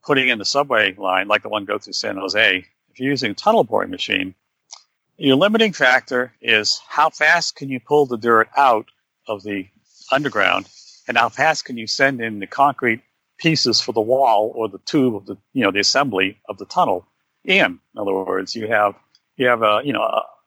putting in the subway line like the one go through San Jose, if you're using a tunnel boring machine, your limiting factor is how fast can you pull the dirt out of the underground, and how fast can you send in the concrete pieces for the wall or the tube of the you know the assembly of the tunnel in. In other words, you have you have a you know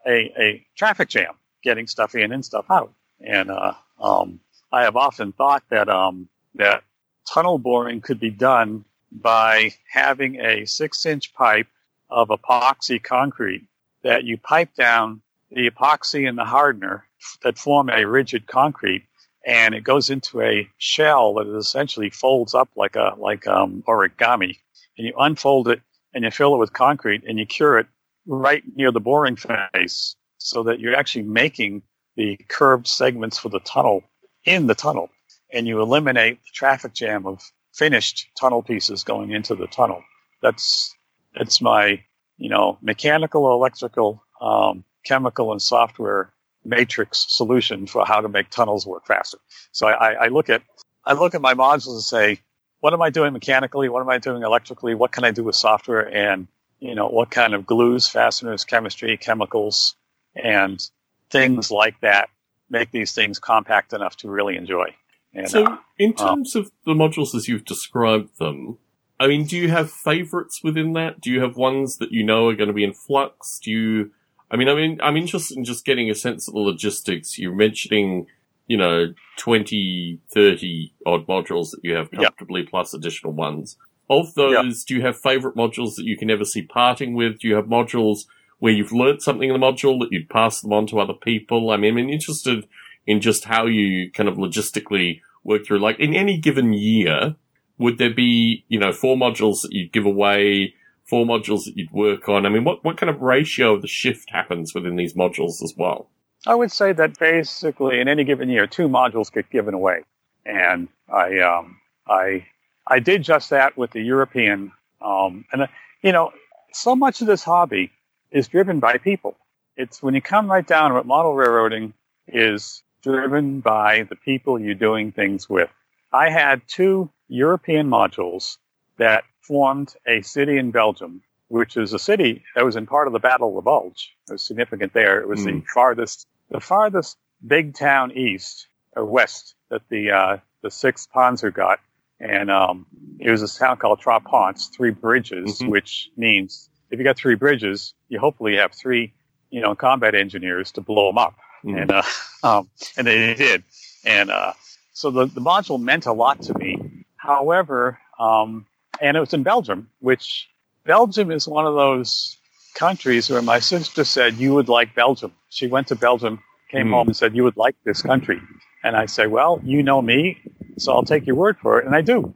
a, a traffic jam getting stuff in and stuff out. And uh, um, I have often thought that um, that tunnel boring could be done by having a six inch pipe of epoxy concrete that you pipe down the epoxy and the hardener that form a rigid concrete and it goes into a shell that essentially folds up like a like um, origami. And you unfold it and you fill it with concrete and you cure it right near the boring face, so that you're actually making the curved segments for the tunnel in the tunnel, and you eliminate the traffic jam of finished tunnel pieces going into the tunnel. That's that's my you know mechanical, electrical, um, chemical, and software matrix solution for how to make tunnels work faster. So I, I look at I look at my modules and say, what am I doing mechanically? What am I doing electrically? What can I do with software? And you know, what kind of glues, fasteners, chemistry, chemicals, and things like that make these things compact enough to really enjoy. And, so, uh, in terms uh, of the modules as you've described them, I mean, do you have favorites within that? Do you have ones that you know are going to be in flux? Do you I mean, I mean, I'm interested in just getting a sense of the logistics. You're mentioning, you know, 20, 30 odd modules that you have comfortably yep. plus additional ones. Of those, yep. do you have favorite modules that you can never see parting with? Do you have modules where you've learnt something in the module that you'd pass them on to other people? I mean, I'm interested in just how you kind of logistically work through, like in any given year, would there be, you know, four modules that you'd give away four modules that you'd work on? I mean, what, what kind of ratio of the shift happens within these modules as well? I would say that basically in any given year, two modules get given away. And I, um, I, I did just that with the European, um, and, uh, you know, so much of this hobby is driven by people. It's when you come right down it, model railroading is driven by the people you're doing things with. I had two European modules that formed a city in Belgium, which is a city that was in part of the Battle of the Bulge. It was significant there. It was mm. the hmm. farthest, the farthest big town east or west that the uh, the Sixth Panzer got, and um, it was a town called Trois Ponts, three bridges, mm-hmm. which means if you got three bridges, you hopefully have three, you know, combat engineers to blow them up, mm. and uh, um, and they did. And uh, so the, the module meant a lot to me. However, um, and it was in Belgium, which Belgium is one of those countries where my sister said, You would like Belgium. She went to Belgium, came Mm. home, and said, You would like this country. And I said, Well, you know me, so I'll take your word for it. And I do.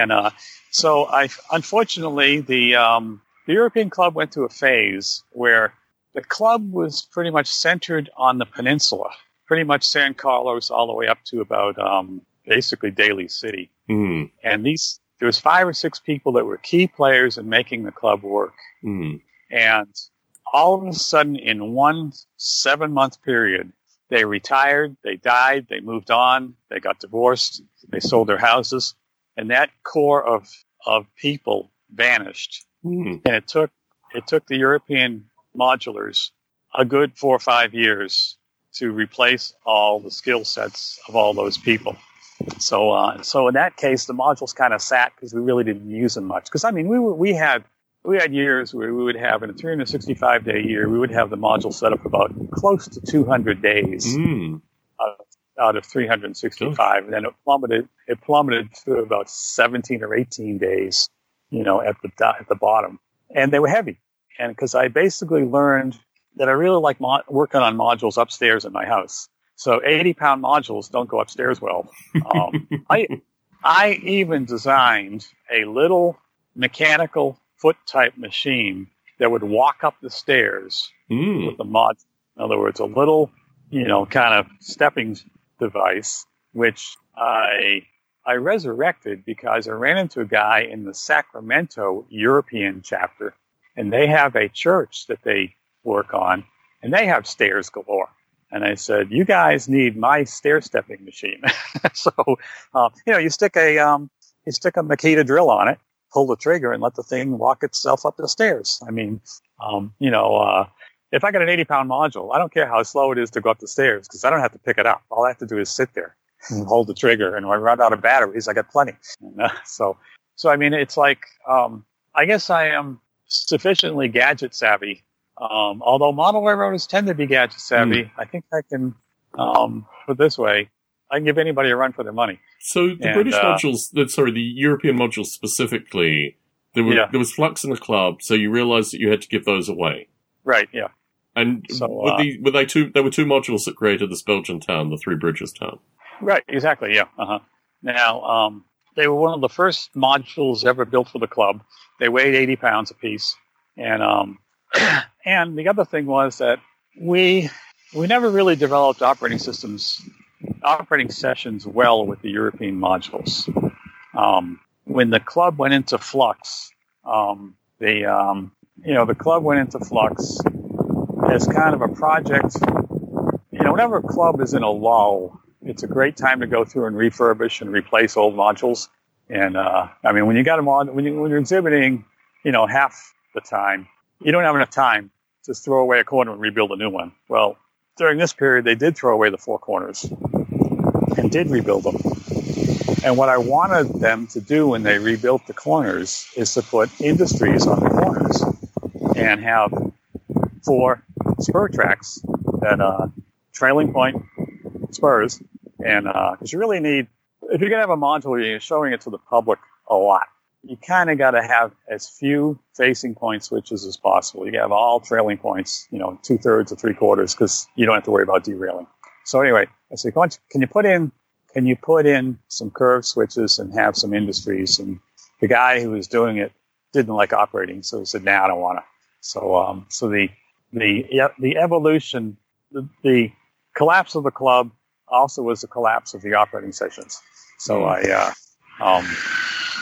And uh, so I, unfortunately, the, um, the European Club went through a phase where the club was pretty much centered on the peninsula, pretty much San Carlos all the way up to about um, basically Daly City. Hmm. And these there was five or six people that were key players in making the club work. Hmm. And all of a sudden, in one seven month period, they retired, they died, they moved on, they got divorced, they sold their houses, and that core of of people vanished. Hmm. And it took it took the European modulars a good four or five years to replace all the skill sets of all those people. So, uh, so in that case, the modules kind of sat because we really didn't use them much. Because I mean, we we had we had years where we would have in a 365 day year, we would have the module set up about close to 200 days Hmm. out of 365, and then it plummeted. It plummeted to about 17 or 18 days, you know, at the at the bottom, and they were heavy. And because I basically learned that I really like mo- working on modules upstairs in my house. So 80 pound modules don't go upstairs well. Um, I I even designed a little mechanical foot type machine that would walk up the stairs Hmm. with the mod. In other words, a little, you know, kind of stepping device, which I I resurrected because I ran into a guy in the Sacramento European chapter, and they have a church that they work on, and they have stairs galore. And I said, "You guys need my stair stepping machine." so, uh, you know, you stick a um, you stick a Makita drill on it, pull the trigger, and let the thing walk itself up the stairs. I mean, um, you know, uh, if I got an 80 pound module, I don't care how slow it is to go up the stairs because I don't have to pick it up. All I have to do is sit there and hold the trigger. And when I run out of batteries, I got plenty. And, uh, so, so I mean, it's like, um, I guess I am sufficiently gadget savvy. Um, although model railroaders tend to be gadget savvy, I think I can, um, put it this way, I can give anybody a run for their money. So the And, British uh, modules, sorry, the European modules specifically, there, were, Yeah. there was flux in the club, so you realised that you had to give those away. Right. Yeah. And So, were, uh, the, were they two? There were two modules that created this Belgian town, the Three Bridges town. Right, exactly, yeah. Uh-huh. Now, um, they were one of the first modules ever built for the club. They weighed 80 pounds apiece. And, um, and the other thing was that we, we never really developed operating systems, operating sessions well with the European modules. Um, when the club went into flux, um, the, um, you know, the club went into flux as kind of a project. You know, whenever a club is in a lull, it's a great time to go through and refurbish and replace old modules. And uh, I mean, when you got a mod, when, you, when you're exhibiting, you know, half the time, you don't have enough time to throw away a corner and rebuild a new one. Well, during this period, they did throw away the four corners and did rebuild them. And what I wanted them to do when they rebuilt the corners is to put industries on the corners and have four spur tracks that uh, trailing point spurs, and because you really need, if you're gonna have a module, you're showing it to the public a lot. You kind of got to have as few facing point switches as possible. You have all trailing points, you know, two thirds or three quarters, because you don't have to worry about derailing. So anyway, I said, "Can you- can you put in, can you put in some curve switches and have some industries? And the guy who was doing it didn't like operating, so he said, "Nah, I don't want to." So, um, so the the the evolution, the, the collapse of the club also was the collapse of the operating sessions. So I, uh, um,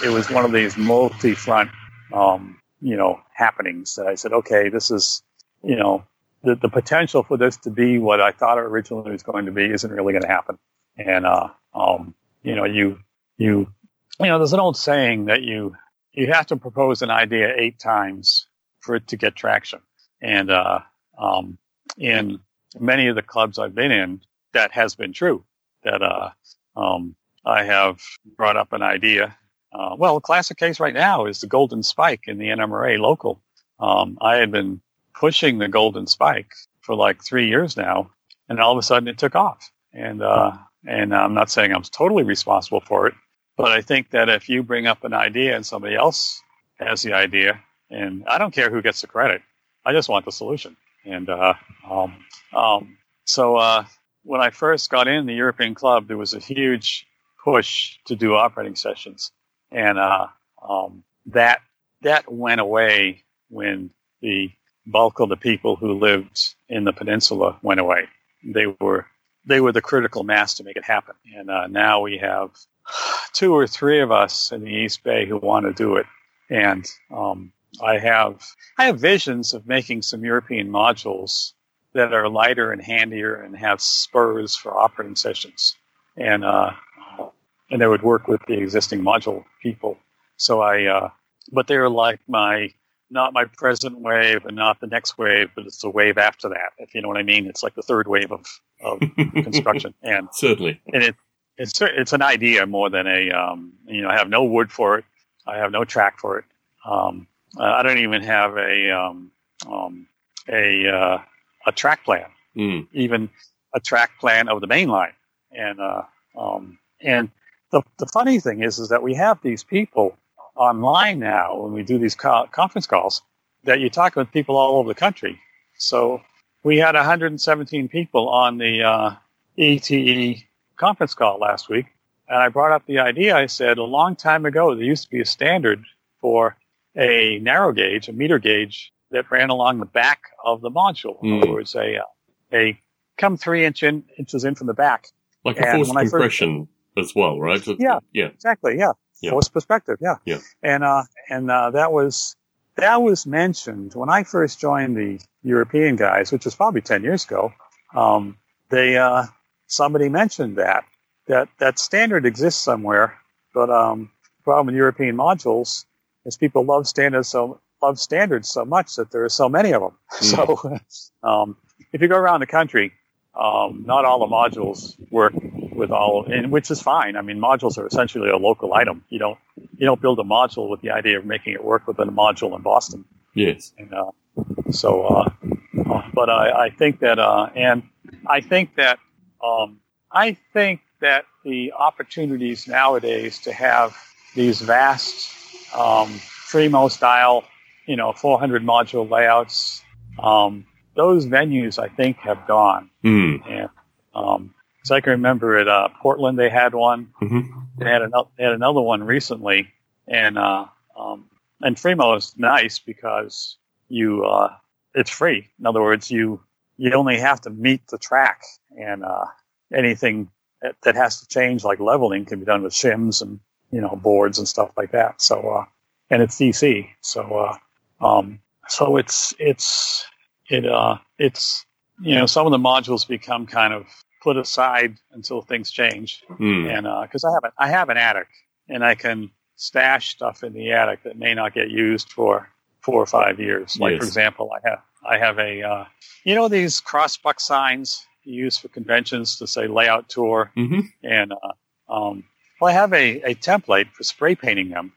it was one of these multi-front, um, you know, happenings that I said, okay, this is, you know, the, the potential for this to be what I thought it originally was going to be isn't really going to happen. And, uh, um, you know, you, you, you know, there's an old saying that you, you have to propose an idea eight times for it to get traction. And, uh, um, in many of the clubs I've been in, that has been true. That, uh, um, I have brought up an idea. Uh, well, a classic case right now is the Golden Spike in the NMRA local. Um, I had been pushing the Golden Spike for like three years now, and all of a sudden it took off. And, uh, and I'm not saying I'm totally responsible for it, but I think that if you bring up an idea and somebody else has the idea, and I don't care who gets the credit, I just want the solution. And uh, um, um, so uh, when I first got in the European Club, there was a huge push to do operating sessions, and uh, um, that that went away when the bulk of the people who lived in the peninsula went away. They were they were the critical mass to make it happen, and uh, now we have two or three of us in the East Bay who want to do it, and um, I have I have visions of making some European modules that are lighter and handier and have spurs for operating sessions, and uh, and they would work with the existing module people. So I, uh, but they're like my not my present wave and not the next wave, but it's the wave after that. If you know what I mean, it's like the third wave of, of construction, and certainly, and it it's it's an idea more than a um, you know I have no wood for it, I have no track for it. Um, I don't even have a um, um, a uh, a track plan, mm. even a track plan of the main line. And uh, um, and the the funny thing is, is that we have these people online now when we do these co- conference calls that you talk with people all over the country. So we had 117 people on the uh, ETE conference call last week, and I brought up the idea. I said a long time ago there used to be a standard for a narrow gauge, a meter gauge that ran along the back of the module. In other Mm. words, a a come three inch in, inches in from the back. like a And forced I first- compression as well, right? So- Yeah. yeah, Exactly. Yeah. Yeah. Forced perspective. Yeah. Yeah. And uh, and uh, that was that was mentioned when I first joined the European guys, which was probably ten years ago. Um, they uh, somebody mentioned that that that standard exists somewhere, but um, the problem with European modules is people love standards so love standards so much that there are so many of them. So um, if you go around the country, um, not all the modules work with all, and which is fine. I mean, modules are essentially a local item. You don't you don't build a module with the idea of making it work within a module in Boston. yes, And uh, so, uh, uh, but I, I think that, uh, and I think that, um, I think that the opportunities nowadays to have these vast um, Fremo style, you know, 400 module layouts, um, those venues I think have gone. mm. And um, so I can remember at uh, Portland they had one. hmm They had another, they had another one recently, and uh, um, and Fremo is nice because you uh, it's free. In other words, you you only have to meet the track, and uh, anything that, that has to change, like leveling, can be done with shims and you know boards and stuff like that. So uh, and it's DC, so uh, um, so it's it's it uh, it's you know some of the modules become kind of put aside until things change Mm. and because I have an I have an attic, and I can stash stuff in the attic that may not get used for four or five years. Like Yes. for example, I have I have a uh, you know these crossbuck signs you use for conventions to say layout tour, hmm and uh, um, well, I have a, a template for spray painting them.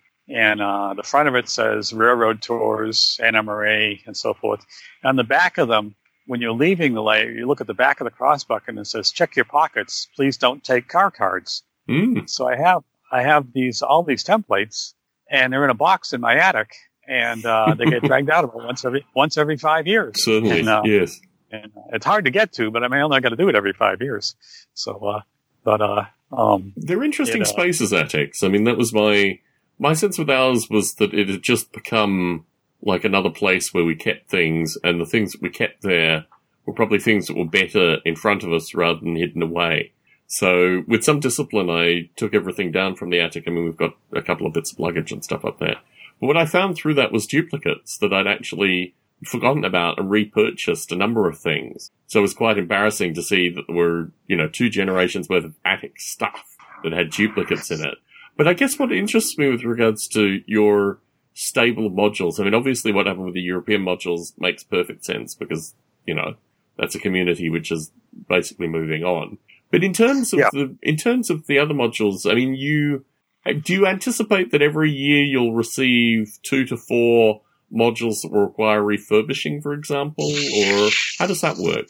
And uh, the front of it says railroad tours, NMRA, and so forth. On the back of them, when you're leaving the layer, you look at the back of the crossbuck and it says, "Check your pockets. Please don't take car cards." Mm. So I have I have these all these templates, and they're in a box in my attic, and uh, they get dragged out about once every once every five years. Certainly, And, uh, yes. and uh, it's hard to get to, but I mean, I only got to do it every five years. So, uh, but uh, um, They're interesting you know. spaces, attics. I mean, that was my my sense with ours was that it had just become like another place where we kept things, and the things that we kept there were probably things that were better in front of us rather than hidden away. So, with some discipline, I took everything down from the attic. I mean, we've got a couple of bits of luggage and stuff up there. But what I found through that was duplicates that I'd actually forgotten about and repurchased a number of things. So it was quite embarrassing to see that there were, you know, two generations worth of attic stuff that had duplicates in it. But I guess what interests me with regards to your stable modules, I mean, obviously what happened with the European modules makes perfect sense because, you know, that's a community which is basically moving on. But in terms of Yeah. the, in terms of the other modules, I mean, you, do you anticipate that every year you'll receive two to four modules that will require refurbishing, for example, or how does that work?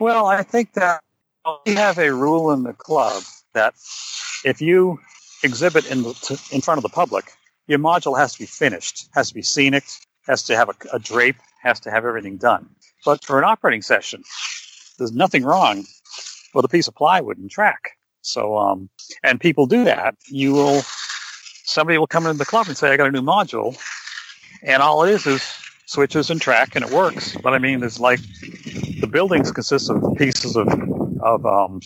well, I think that we have a rule in the club that if you exhibit in the, in front of the public, your module has to be finished, has to be scenic, has to have a, a drape, has to have everything done. But for an operating session, there's nothing wrong with a piece of plywood and track. So, um, and people do that. You will, somebody will come into the club and say, I got a new module. And all it is is switches and track and it works. But I mean, it's like the buildings consist of pieces of, of, um,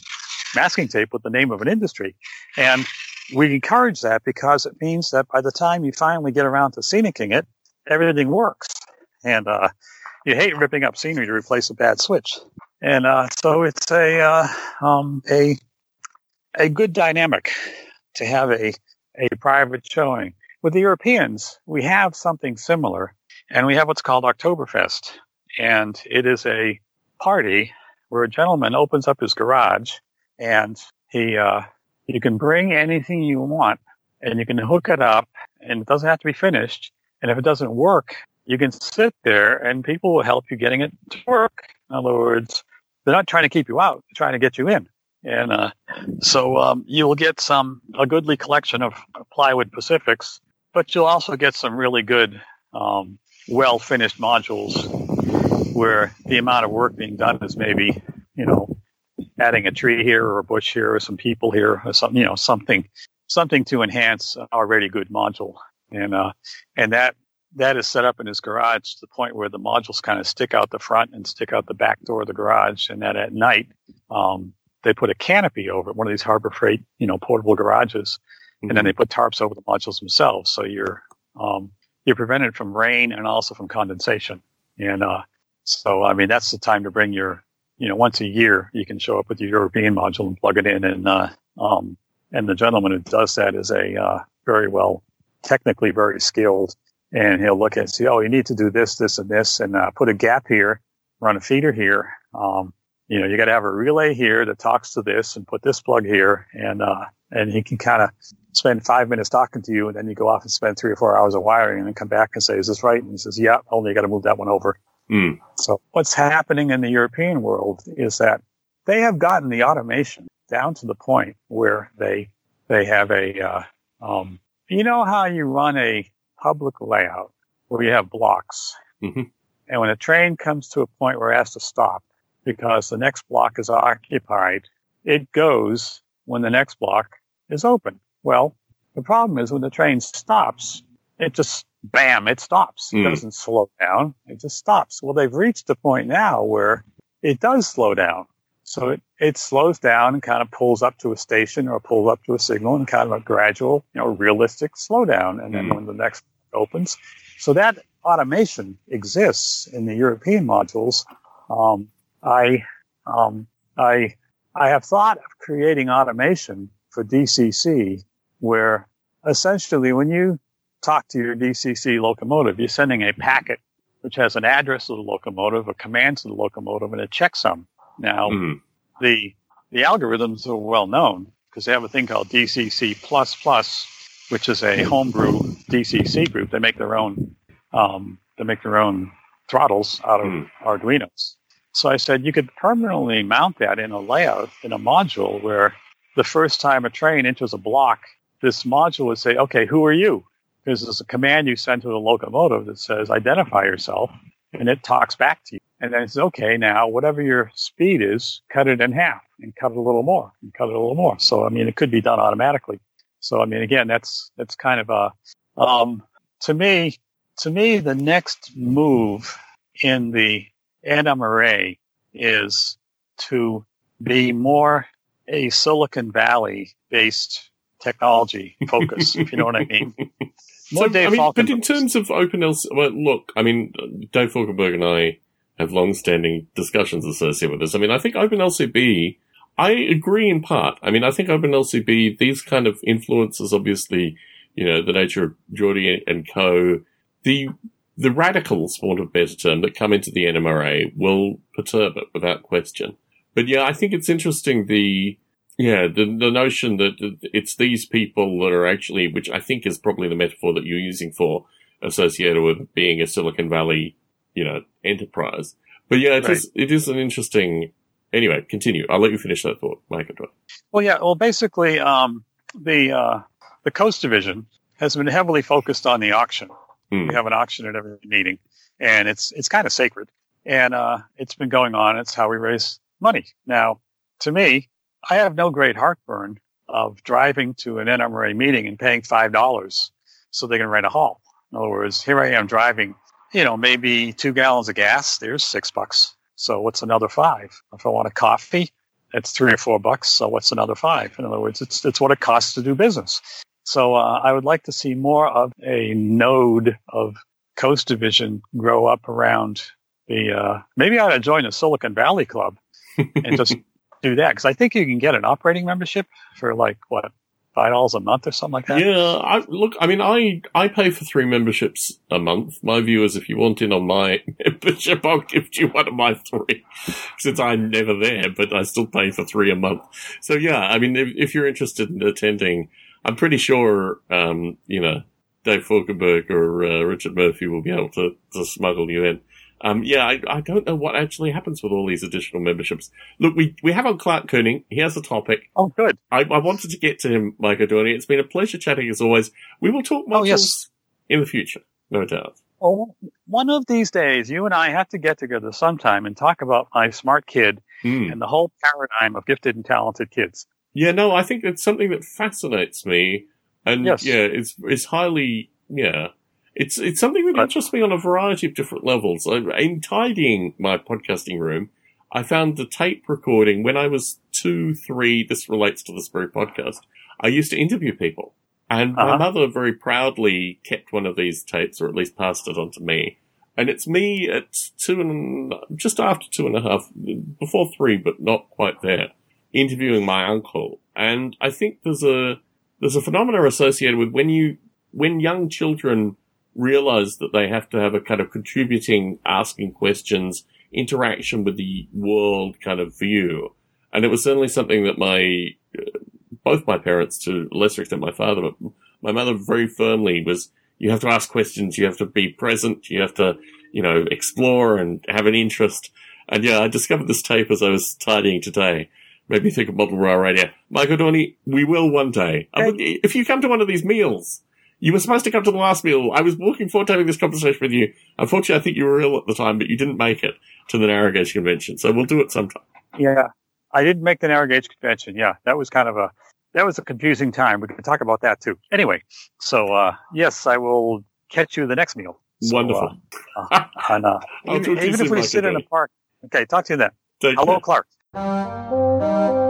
masking tape with the name of an industry. And we encourage that because it means that by the time you finally get around to scenicking it, everything works. And, uh, you hate ripping up scenery to replace a bad switch. And, uh, so it's a, uh, um, a, a good dynamic to have a, a private showing. With the Europeans, we have something similar and we have what's called Oktoberfest. And it is a party where a gentleman opens up his garage and he, uh, you can bring anything you want and you can hook it up and it doesn't have to be finished. And if it doesn't work, you can sit there and people will help you getting it to work. In other words, they're not trying to keep you out, they're trying to get you in. And uh, so um, you will get some a goodly collection of plywood Pacifics, but you'll also get some really good, um, well finished modules where the amount of work being done is maybe you know adding a tree here or a bush here or some people here or something you know something something to enhance an already good module and uh, and that that is set up in his garage to the point where the modules kind of stick out the front and stick out the back door of the garage and that at night um, they put a canopy over it, one of these Harbor Freight, you know, portable garages, mm-hmm. and then they put tarps over the modules themselves. So you're, um, you're prevented from rain and also from condensation. And, uh, so, I mean, that's the time to bring your, you know, once a year, you can show up with your European module and plug it in. And, uh, um, and the gentleman who does that is a, uh, very well, technically very skilled. And he'll look at and see, oh, you need to do this, this, and this, and, uh, put a gap here, run a feeder here. Um, you know, you got to have a relay here that talks to this and put this plug here. And, uh, and he can kind of spend five minutes talking to you and then you go off and spend three or four hours of wiring and then come back and say, is this right? And he says, yeah, only you got to move that one over. Mm. So what's happening in the European world is that they have gotten the automation down to the point where they, they have a, uh, um, you know how you run a public layout where you have blocks mm-hmm. and when a train comes to a point where it has to stop, because the next block is occupied, it goes when the next block is open. Well, the problem is when the train stops, it just bam, it stops. It mm. doesn't slow down. It just stops. Well, they've reached the point now where it does slow down. So it, it slows down and kind of pulls up to a station or pulls up to a signal and kind of a gradual, you know, realistic slowdown. And then mm. when the next opens, so that automation exists in the European modules. Um, I, um, I, I have thought of creating automation for DCC where essentially when you talk to your DCC locomotive, you're sending a packet which has an address of the locomotive, a command to the locomotive, and a checksum. Now, mm-hmm. the the algorithms are well known because they have a thing called DCC plus plus, which is a homebrew DCC group. They make their own um, they make their own throttles out of mm. Arduinos. So I said you could permanently mount that in a layout in a module where the first time a train enters a block, this module would say, okay, who are you? Because there's a command you send to the locomotive that says, identify yourself, and it talks back to you. And then it says, okay, now whatever your speed is, cut it in half and cut it a little more and cut it a little more. So, I mean, it could be done automatically. So, I mean, again, that's, that's kind of a, um, to me, to me, the next move in the NMRA is to be more a Silicon Valley based technology focus, if you know what I mean. so, Dave I mean, but in terms of OpenLCB, well, look, I mean, Dave Falkenberg and I have long-standing discussions associated with this. I mean, I think OpenLCB, I agree in part. I mean, I think OpenLCB, these kind of influences, obviously, you know, the nature of Geordie and co, the the radicals, for want of a better term, that come into the NMRA will perturb it without question. But yeah, I think it's interesting the yeah the the notion that it's these people that are actually, which I think is probably the metaphor that you're using for associated with being a Silicon Valley, you know, enterprise. But yeah, it right. is it is an interesting Anyway, continue. I'll let you finish that thought, Mike. Well, yeah. Well, basically, um, the uh, the Coast Division has been heavily focused on the auction. Hmm. We have an auction at every meeting, and it's it's kind of sacred, and uh, it's been going on. It's how we raise money. Now, to me, I have no great heartburn of driving to an NMRA meeting and paying five dollars so they can rent a hall. In other words, here I am driving, you know, maybe two gallons of gas. There's six bucks. So what's another five? If I want a coffee, it's three or four bucks. So what's another five? In other words, it's it's what it costs to do business. So uh, I would like to see more of a node of Coast Division grow up around the. Uh, maybe I ought to join the Silicon Valley Club and just do that because I think you can get an operating membership for like what five dollars a month or something like that. Yeah, I, look, I mean, I I pay for three memberships a month. My view is, if you want in on my membership, I'll give you one of my three, since I'm never there, but I still pay for three a month. So yeah, I mean, if, if you're interested in attending, I'm pretty sure, um, you know, Dave Falkenberg or uh, Richard Murphy will be able to, to smuggle you in. Um, yeah, I, I don't know what actually happens with all these additional memberships. Look, we, we have on Clark Kooning. He has a topic. Oh, good. I, I wanted to get to him, Mike O'Doherty. It's been a pleasure chatting as always. We will talk modules Oh, yes. in the future, no doubt. Oh, one of these days, you and I have to get together sometime and talk about my smart kid Hmm. and the whole paradigm of gifted and talented kids. Yeah, no, I think it's something that fascinates me, and Yes. yeah, it's it's highly yeah, it's it's something that interests me on a variety of different levels. In tidying my podcasting room, I found the tape recording when I was two, three. This relates to this very podcast. I used to interview people, and my Uh-huh. mother very proudly kept one of these tapes, or at least passed it on to me. And it's me at two and just after two and a half, before three, but not quite there interviewing my uncle, and I think there's a there's a phenomena associated with when you when young children realize that they have to have a kind of contributing, asking questions, interaction with the world kind of view, and it was certainly something that my uh, both my parents, to a lesser extent my father, but my mother very firmly was. You have to ask questions. You have to be present. You have to, you know, explore and have an interest. And yeah, I discovered this tape as I was tidying today made me think of Model Rail Radio. Michael Dorney, we will one day. If you come to one of these meals, you were supposed to come to the last meal. I was looking forward to having this conversation with you. Unfortunately, I think you were ill at the time, but you didn't make it to the Narragansett Convention, so we'll do it sometime. Yeah, I didn't make the Narragansett convention. Yeah, that was kind of a that was a confusing time. We can talk about that too. Anyway, so uh, yes, I will catch you the next meal. So, Wonderful. uh, uh, and, uh, I'll even, talk to you even if we sit in a park. Okay, talk to you then. Take Hello, care. Clark.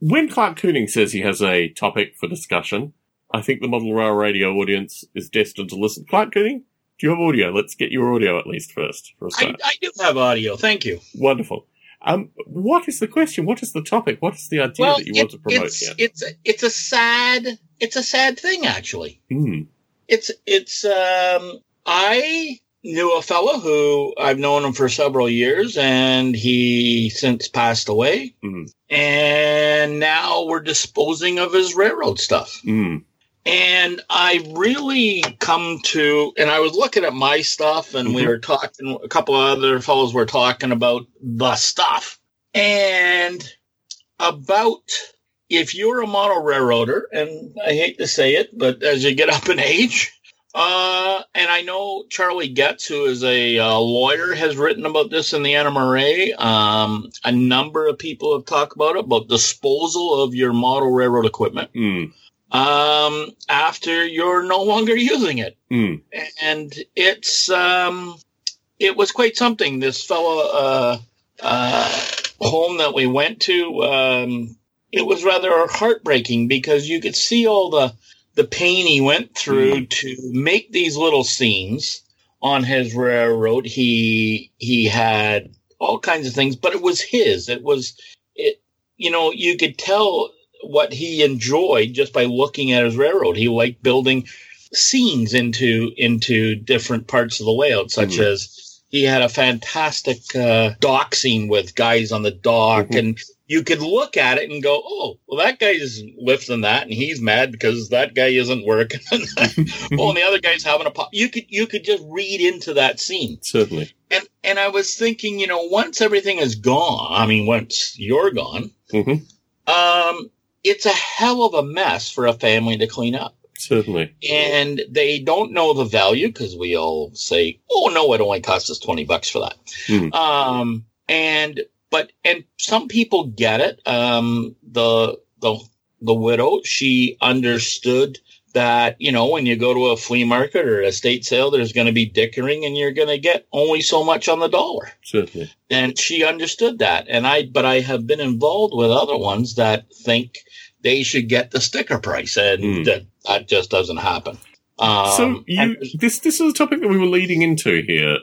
When Clark Cooning says he has a topic for discussion, I think the Model Rail Radio audience is destined to listen. Clark Cooning, do you have audio? Let's get your audio at least first for a I. I do have audio. Thank you. Wonderful. Um, what is the question? What is the topic? What is the idea well, that you want to promote it's here? it's it's a sad it's a sad thing actually. Hmm. It's it's um I knew a fellow who I've known him for several years and he since passed away. Mhm. And now we're disposing of his railroad stuff. Hmm. And I really come to, and I was looking at my stuff, and we Mhm. were talking, a couple of other fellows were talking about the stuff. And about if you're a model railroader, and I hate to say it, but as you get up in age, uh, and I know Charlie Getz, who is a uh, lawyer, has written about this in the NMRA. Um, a number of people have talked about it, about disposal of your model railroad equipment Hmm. um, after you're no longer using it. Hmm. And it's, um, it was quite something. This fellow, uh, uh, home that we went to, um, it was rather heartbreaking because you could see all the, the pain he went through to make these little scenes on his railroad. He, he had all kinds of things, but it was his. It was, it, you know, you could tell what he enjoyed just by looking at his railroad. He liked building scenes into into different parts of the layout, such Mhm. as he had a fantastic uh, dock scene with guys on the dock, Mhm. and you could look at it and go, "Oh, well, that guy's lifting that, and he's mad because that guy isn't working." oh, and the other guy's having a pop. You could you could just read into that scene, Certainly. and and I was thinking, you know, once everything is gone, I mean, once you're gone, hmm um, it's a hell of a mess for a family to clean up Certainly. and they don't know the value because we all say, "Oh no, it only cost us twenty bucks for that." Hmm. Um, and but and some people get it. Um, the the the widow, she understood that you know when you go to a flea market or a state sale, there's going to be dickering, and you're going to get only so much on the dollar Certainly. and she understood that and i but i have been involved with other ones that think they should get the sticker price and Hmm. that that just doesn't happen um, so you and- this this is a topic that we were leading into here,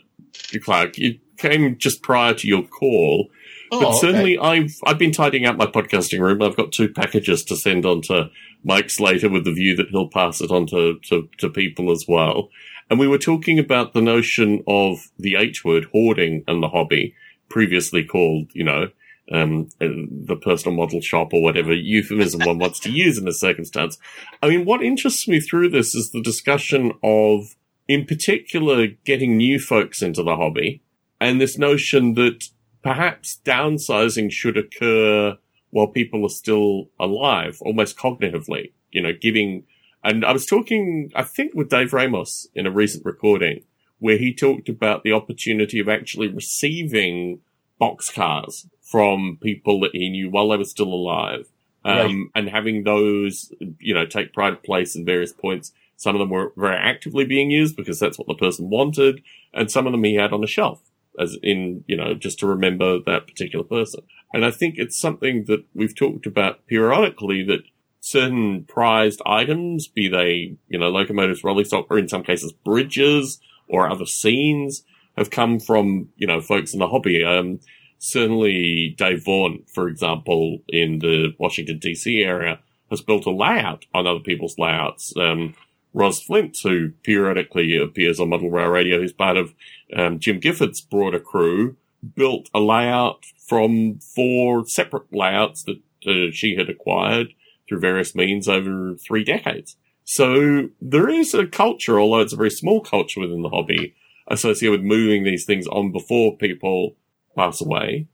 Clark. You came just prior to your call. oh, But okay. certainly, I've I've been tidying out my podcasting room. I've got two packages to send on to Mike Slater with the view that he'll pass it on to, to, to people as well. And we were talking about the notion of the H word, hoarding, and the hobby, previously called, you know, um, uh, the personal model shop or whatever euphemism one wants to use in this circumstance. I mean, what interests me through this is the discussion of, in particular, getting new folks into the hobby and this notion that perhaps downsizing should occur while people are still alive, almost cognitively, you know, giving, and I was talking, I think with Dave Ramos in a recent recording where he talked about the opportunity of actually receiving boxcars from people that he knew while they were still alive. Um, and having those, you know, take pride of place in various points. Some of them were very actively being used because that's what the person wanted. And some of them he had on a shelf as in, you know, just to remember that particular person. And I think it's something that we've talked about periodically that certain prized items, be they, you know, locomotives, rolling stock, or in some cases bridges or other scenes have come from, you know, folks in the hobby. Um, certainly Dave Vaughan, for example, in the Washington DC area has built a layout on other people's layouts. Um, Ros Flint, who periodically appears on Model Rail Radio, who's part of um, Jim Gifford's broader crew, built a layout from four separate layouts that uh, she had acquired through various means over three decades. So there is a culture, although it's a very small culture within the hobby, associated with moving these things on before people pass away.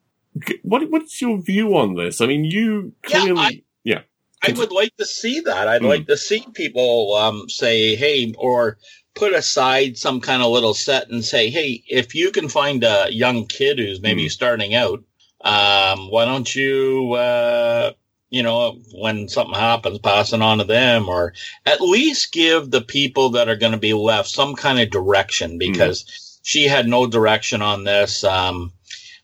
What what's your view on this? I mean, you Yeah, I- yeah, I would like to see that. I'd Hmm. like to see people um, say, "Hey," or put aside some kind of little set and say, "Hey, if you can find a young kid who's maybe Hmm. starting out, um, why don't you, uh, you know, when something happens, passing on to them, or at least give the people that are going to be left some kind of direction because she had no direction on this." Um,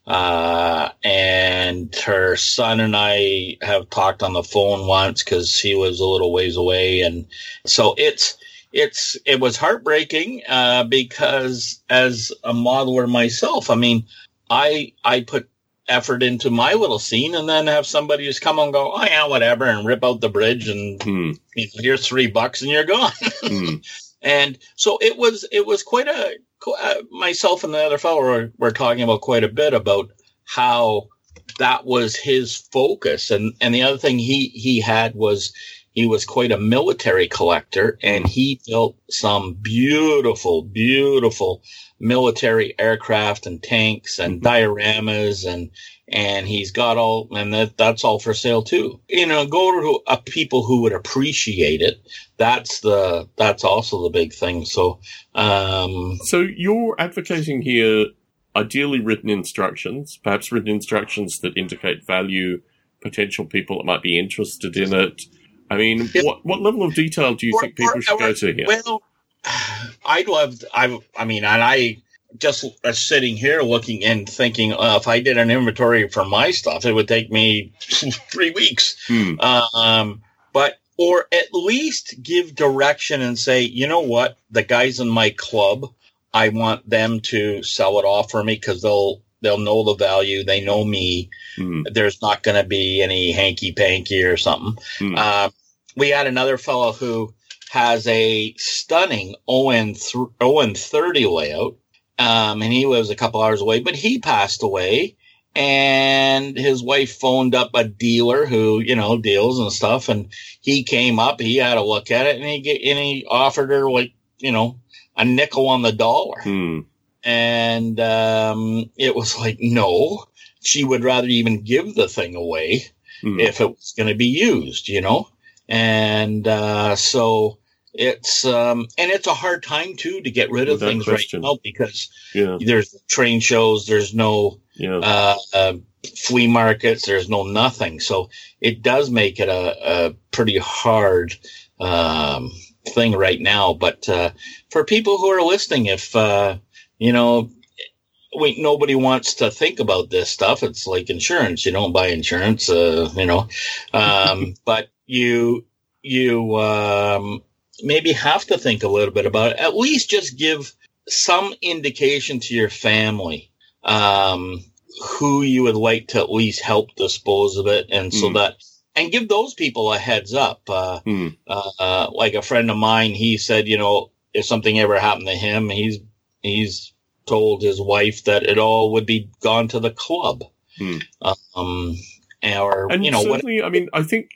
uh, and her son and I have talked on the phone once because he was a little ways away, and so it's it's it was heartbreaking uh, because as a modeler myself, I mean, I I put effort into my little scene, and then have somebody just come and go, oh yeah, whatever, and rip out the bridge, and hmm, you know, here's three bucks, and you're gone. hmm, and so it was it was quite a Uh, myself and the other fellow were, were talking about quite a bit about how that was his focus. And and the other thing he he had was he was quite a military collector and he built some beautiful beautiful military aircraft and tanks and mm-hmm. dioramas and and he's got all and that that's all for sale too you know go to uh, people who would appreciate it that's the that's also the big thing so um So you're advocating here ideally written instructions, perhaps written instructions that indicate value, potential people that might be interested in it. I mean, Yeah. what what level of detail do you Or- think people or- should or- go to here? Well, I'd love. I. I mean, and I just uh, sitting here looking and thinking, uh, if I did an inventory for my stuff, it would take me three weeks. Hmm, Um, but or at least give direction and say, you know what, the guys in my club, I want them to sell it off for me because they'll they'll know the value. They know me. hmm, There's not going to be any hanky panky or something. hmm. Uh, we had another fellow who has a stunning ON th- ON30 layout, um, and he lives a couple hours away, but he passed away. And his wife phoned up a dealer who, you know, deals and stuff. And he came up, he had a look at it and he, get, and he offered her like, you know, a nickel on the dollar. Hmm. And, um, it was like, no, she would rather even give the thing away Hmm. if it was going to be used, you know? And, uh, so it's, um, and it's a hard time too to get rid of Without things question. right now because Yeah. there's train shows, there's no, Yeah. uh, uh, flea markets. There's no nothing. So it does make it a, a pretty hard um, thing right now. But uh, for people who are listening, if uh, you know, we nobody wants to think about this stuff. It's like insurance. You don't buy insurance, uh, you know, um, but you you um, maybe have to think a little bit about it. At least just give some indication to your family. Um, who you would like to at least help dispose of it, and so Hmm. that and give those people a heads up. Uh, Hmm. uh, uh, like a friend of mine, he said, you know, if something ever happened to him, he's he's told his wife that it all would be gone to the club. Hmm. Um, or And you know what? I mean, I think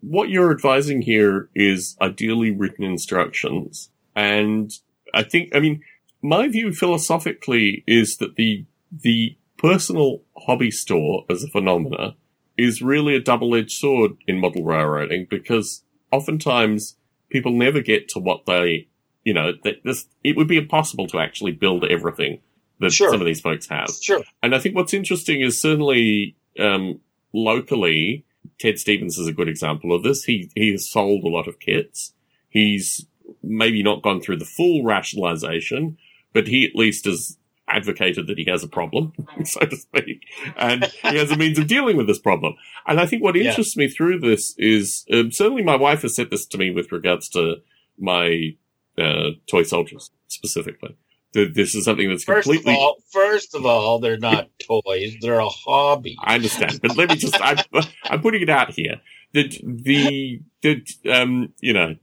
what you're advising here is ideally written instructions. And I think, I mean, my view philosophically is that the, the personal hobby store as a phenomena is really a double-edged sword in model railroading because oftentimes people never get to what they, you know, that this, it would be impossible to actually build everything that Sure. some of these folks have. Sure. And I think what's interesting is certainly um, locally, Ted Stevens is a good example of this. He he has sold a lot of kits. He's maybe not gone through the full rationalization, but he at least has advocated that he has a problem, so to speak, and he has a means of dealing with this problem. And I think what Yeah. interests me through this is um, certainly my wife has said this to me with regards to my uh, toy soldiers specifically. That this is something that's First completely of all, first of all, they're not toys; they're a hobby. I understand, but let me just, I'm, I'm putting it out here. That the, that, um, you know,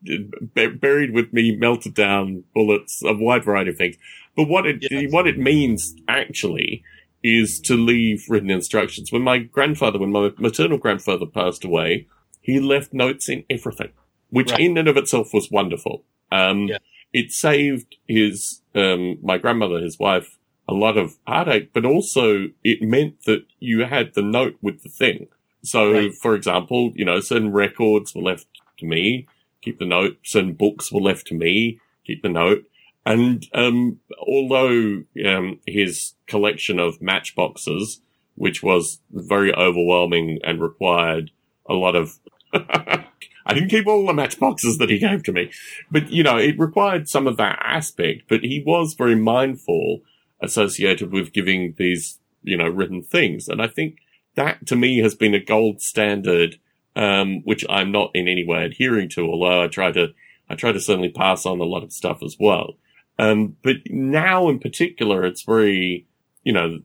buried with me, melted down bullets, a wide variety of things. But what it, Yeah. what it means actually is to leave written instructions. When my grandfather, when my maternal grandfather passed away, he left notes in everything, which Right. in and of itself was wonderful. Um, Yeah. it saved his, um, my grandmother, his wife, a lot of heartache, but also it meant that you had the note with the thing. So, Right. for example, you know, certain records were left to me, keep the note. Certain books were left to me, keep the note. And um, although um, his collection of matchboxes, which was very overwhelming and required a lot of, I didn't keep all the matchboxes that he gave to me, but you know, it required some of that aspect. But he was very mindful associated with giving these, you know, written things, and I think that to me has been a gold standard, um, which I'm not in any way adhering to, although I try to, I try to certainly pass on a lot of stuff as well. Um, but now in particular, it's very, you know,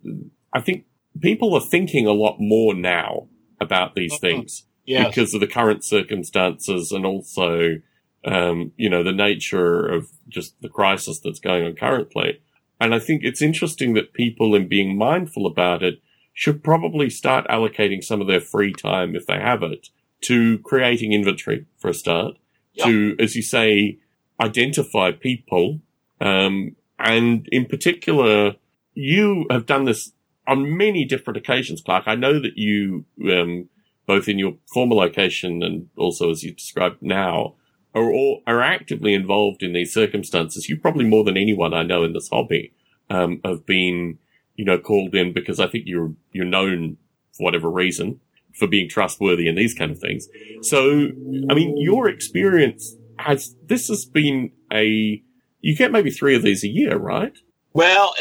I think people are thinking a lot more now about these Mhm. things Yes. because of the current circumstances and also, um, you know, the nature of just the crisis that's going on currently. And I think it's interesting that people, in being mindful about it, should probably start allocating some of their free time, if they have it, to creating inventory for a start. Yeah. To, as you say, identify people. Um, and in particular, you have done this on many different occasions, Clark. I know that you, um, both in your former location and also as you described now, are all, are actively involved in these circumstances. You probably more than anyone I know in this hobby, um, have been, you know, called in because I think you're, you're known for whatever reason for being trustworthy and these kind of things. So, I mean, your experience has, this has been a, you get maybe three of these a year, right? Well,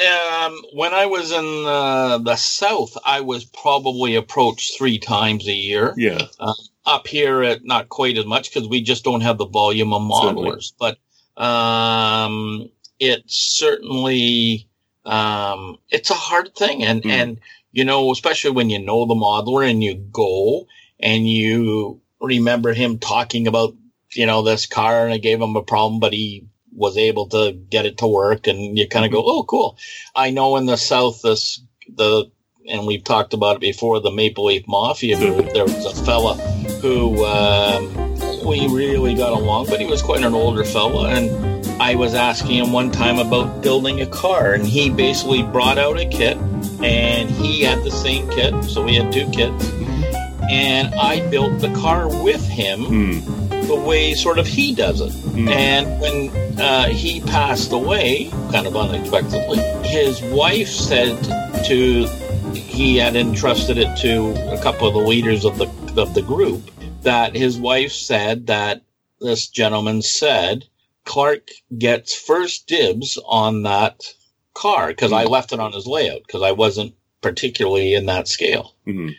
um, when I was in uh, the South, I was probably approached three times a year. Yeah. Up here, at not quite as much because we just don't have the volume of Certainly. modelers. But um, it's certainly um, it's a hard thing, and Mm. and you know, especially when you know the modeler and you go and you remember him talking about you know this car, and I gave him a problem, but he was able to get it to work, and you kind of go, "Oh, cool." I know in the South, this the and we've talked about it before. The Maple Leaf Mafia group. There was a fella who um, we really got along, but he was quite an older fella, and I was asking him one time about building a car, and he basically brought out a kit, and he had the same kit, so we had two kits, and I built the car with him Hmm. The way sort of he does it. Hmm. And when uh, he passed away, kind of unexpectedly, his wife said to he had entrusted it to a couple of the leaders of the of the group that his wife said that this gentleman said Clark gets first dibs on that car because I left it on his layout because I wasn't particularly in that scale Hmm.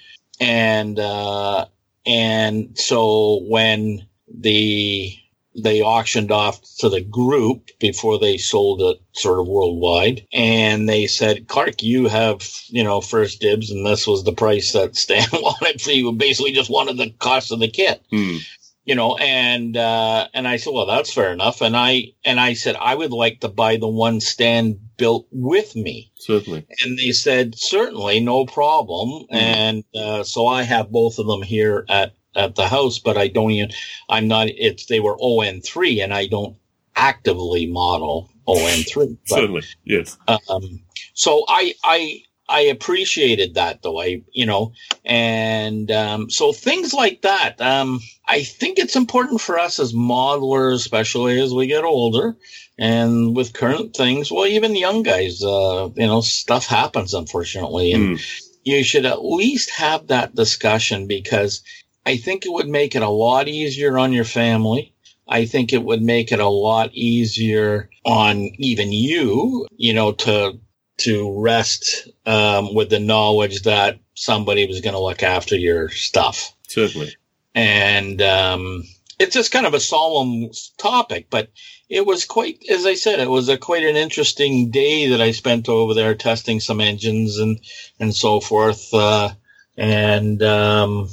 and uh, and so when the they auctioned off to the group before they sold it sort of worldwide. And they said clark you have you know first dibs and this was the price that stan wanted. For you basically just wanted the cost of the kit. Hmm. you know and uh and i said well that's fair enough. And i and i said i would like to buy the one stan built with me. Certainly. and they said certainly no problem. And uh, so i have both of them here at at the house but i don't even i'm not it's they were on3 and i don't actively model on3 but, Certainly. Yes. um, so i i i appreciated that though i you know and um, so things like that um, i think it's important for us as modelers especially as we get older and with current things well even young guys uh, you know stuff happens unfortunately and Hmm. you should at least have that discussion because I think it would make it a lot easier on your family. I think it would make it a lot easier on even you, you know, to to rest um, with the knowledge that somebody was going to look after your stuff. Certainly. And um, it's just kind of a solemn topic, but it was quite, as I said, it was a quite an interesting day that I spent over there testing some engines and and so forth, uh, and um,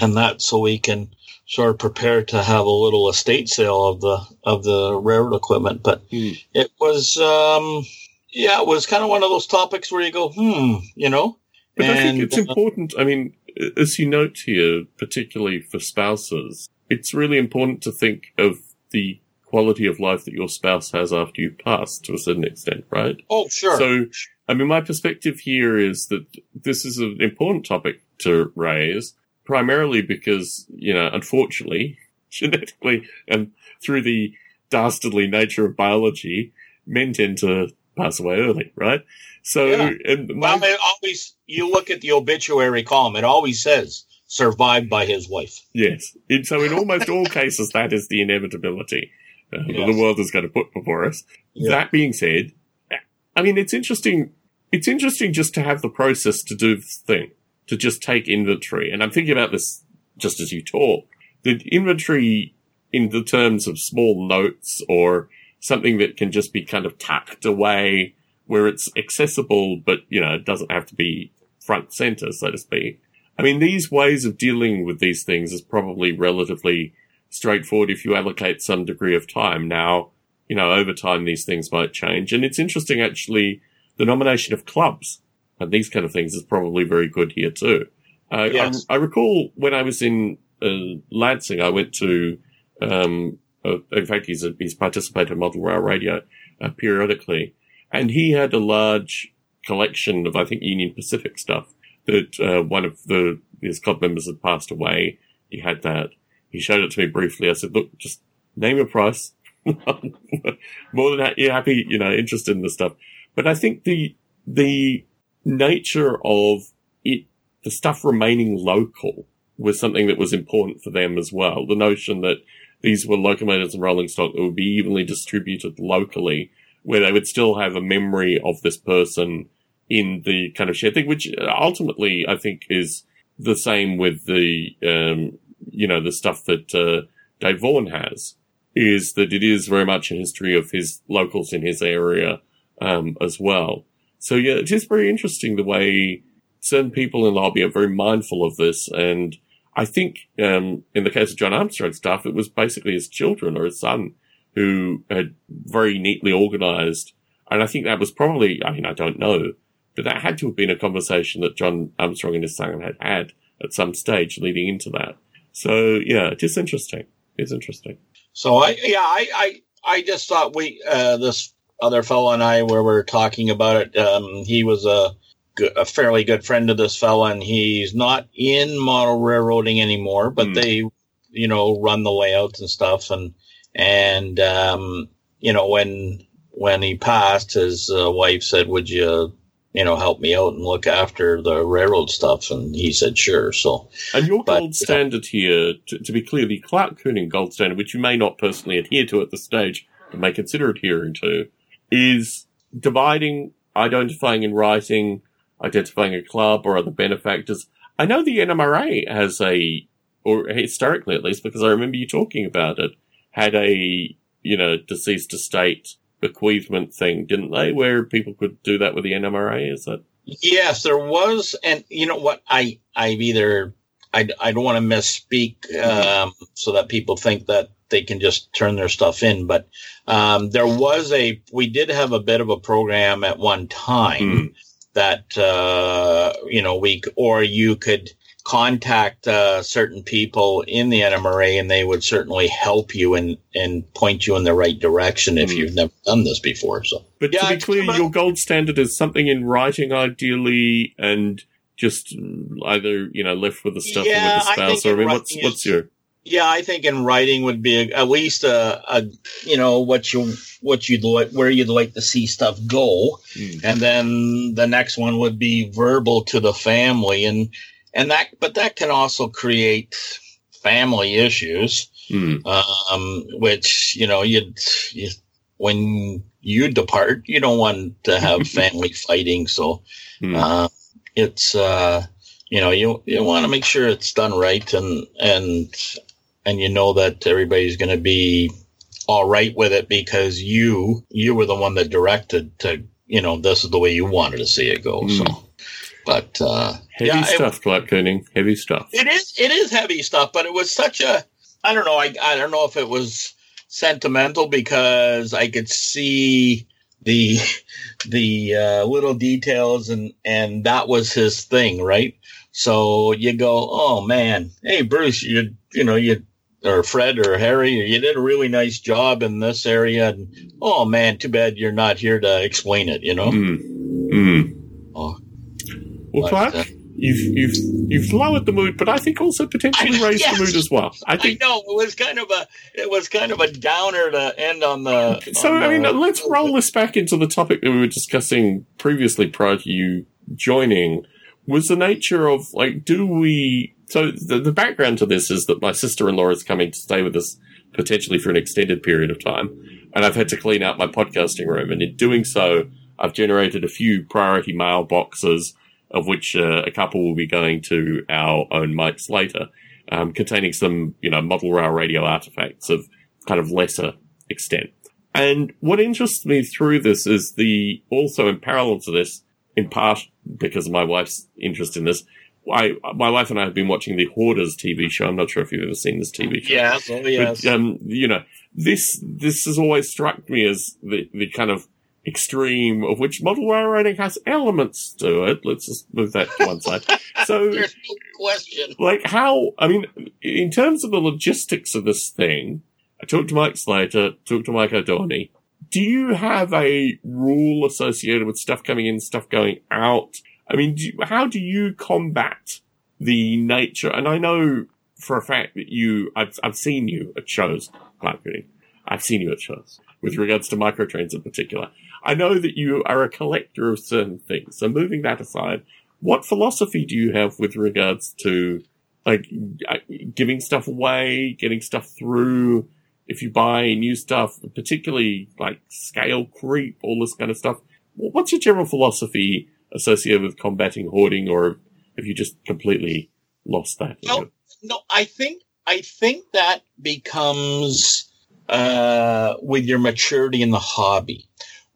and that so we can sort of prepare to have a little estate sale of the of the railroad equipment. But Hmm. it was, um, yeah, it was kind of one of those topics where you go, hmm, you know. But I think it's uh, important. I mean, as you note here, particularly for spouses, it's really important to think of the quality of life that your spouse has after you pass to a certain extent, right? Oh, sure. So, I mean, my perspective here is that this is an important topic to raise, primarily because, you know, unfortunately, genetically and through the dastardly nature of biology, men tend to pass away early, right? So, Yeah. and my, Well, it always you look at the obituary column; it always says "survived by his wife." Yes. And so in almost all cases, that is the inevitability uh, that the world is going to put before us. Yeah. That being said, I mean, it's interesting. It's interesting just to have the process to do this thing, to just take inventory. And I'm thinking about this just as you talk. The inventory in the terms of small notes or something that can just be kind of tucked away where it's accessible, but, you know, it doesn't have to be front center, so to speak. I mean, these ways of dealing with these things is probably relatively straightforward if you allocate some degree of time. Now, you know, over time these things might change. And it's interesting actually, the nomination of clubs and these kind of things is probably very good here too. Uh, Yes. I, I recall when I was in uh, Lansing, I went to, um, uh, in fact, he's, a, he's participated in Model Rail Radio uh, periodically, and he had a large collection of, I think, Union Pacific stuff that uh, one of the his club members had passed away. He had that. He showed it to me briefly. I said, "Look, just name a price. More than that, you're happy, you know, interested in the stuff." But I think the the nature of it, the stuff remaining local, was something that was important for them as well. The notion that these were locomotives and rolling stock that would be evenly distributed locally, where they would still have a memory of this person in the kind of shared thing, which ultimately I think is the same with the, um, you know, the stuff that uh, Dave Vaughan has, is that it is very much a history of his locals in his area um, as well. So yeah, it is very interesting the way certain people in the lobby are very mindful of this, and I think um, in the case of John Armstrong stuff, it was basically his children or his son who had very neatly organized. And I think that was probably, I mean, I don't know, but that had to have been a conversation that John Armstrong and his son had had at some stage leading into that. So yeah, it is interesting. It's interesting. So I, yeah, I, I, I just thought we, uh, this other fellow and I, where we are talking about it, um, he was a, a fairly good friend of this fella, and he's not in model railroading anymore, but mm. they, you know, run the layouts and stuff. And, and, um, you know, when, when he passed, his uh, wife said, would you, you know, help me out and look after the railroad stuff? And he said, sure. So, and your but, gold standard here, to, to, be clear, the Clark Kooning gold standard, which you may not personally adhere to at this stage, but may consider adhering to, is dividing, identifying in writing, identifying a club or other benefactors. I know the NMRA has a, or historically at least, because I remember you talking about it, had a, you know, deceased estate bequeathment thing, didn't they? Where people could do that with the NMRA? Is that? Yes, there was. And you know what? I, I've either, I, I don't want to misspeak, um, so that people think that they can just turn their stuff in. But, um, there was a, we did have a bit of a program at one time. Mm that uh, you know we or you could contact uh, certain people in the NMRA and they would certainly help you and and point you in the right direction mm. if hmm. you've never done this before. So, but yeah, to be clear, your gold standard is something in writing, ideally, and just either you know left with the stuff yeah, with the spouse, or I mean, what's what's your yeah, I think in writing would be a, at least a, a, you know what you what you'd like where you'd like to see stuff go, mm. and then the next one would be verbal to the family, and and that but that can also create family issues, mm. um, which you know you'd you, when you depart, you don't want to have family fighting, so mm. uh, it's. Uh, you know, you you want to make sure it's done right, and and and you know that everybody's going to be all right with it because you you were the one that directed to you know this is the way you wanted to see it go. Mm. So, but uh, heavy yeah, stuff, Clark Kooning. Heavy stuff. It is. It is heavy stuff, but it was such a. I don't know. I I don't know if it was sentimental because I could see the the uh, little details and and that was his thing, right? So you go, oh man, hey Bruce, you you know you or Fred or Harry, you did a really nice job in this area. And, oh man, too bad you're not here to explain it. You know. Mm. Mm. Oh. Well, but, Clark, uh, you've you've you've lowered the mood, but I think also potentially raised yes, the mood as well. I think. I know it was kind of a it was kind of a downer to end on the. So on I mean, let's roll this back into the topic that we were discussing previously prior to you joining. Was the nature of like, do we so the, the background to this is that my sister-in-law is coming to stay with us potentially for an extended period of time, and I've had to clean out my podcasting room. And in doing so, I've generated a few priority mail boxes, of which uh, a couple will be going to our own Mike Slater, um, containing some, you know, model rail radio artifacts of kind of lesser extent. And what interests me through this is the also in parallel to this, in part because of my wife's interest in this, I, my wife and I have been watching the Hoarders TV show. I'm not sure if you've ever seen this TV show. Yes, oh yes. But, um, you know, this, this has always struck me as the, the kind of extreme of which model railroading has elements to it. Let's just move that to one side. So, There's no question. Like how, I mean, in terms of the logistics of this thing, I talked to Mike Slater, talked to Mike O'Donnell. Do you have a rule associated with stuff coming in, stuff going out? I mean, do you, how do you combat the nature? And I know for a fact that you, I've, I've seen you at shows, Clark I've seen you at shows with regards to microtrains in particular. I know that you are a collector of certain things. So moving that aside, what philosophy do you have with regards to like uh, giving stuff away, getting stuff through? If you buy new stuff, particularly like scale creep, all this kind of stuff, what's your general philosophy associated with combating hoarding, or have you just completely lost that? No, no. I think I think that becomes uh, with your maturity in the hobby.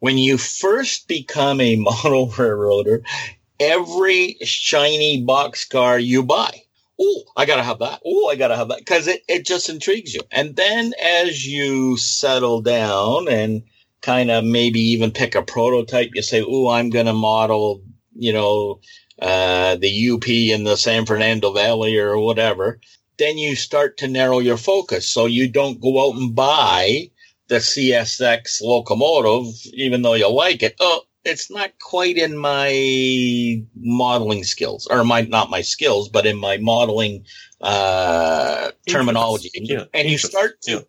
When you first become a model railroader, every shiny box car you buy, oh, I gotta have that. Oh, I gotta have that because it, it just intrigues you. And then as you settle down and kind of maybe even pick a prototype, you say, oh, I'm gonna model, you know, uh, the UP in the San Fernando Valley or whatever. Then you start to narrow your focus. So you don't go out and buy the CSX locomotive, even though you like it. Oh, it's not quite in my modeling skills or my not my skills but in my modeling uh terminology Yeah, and you start to yeah.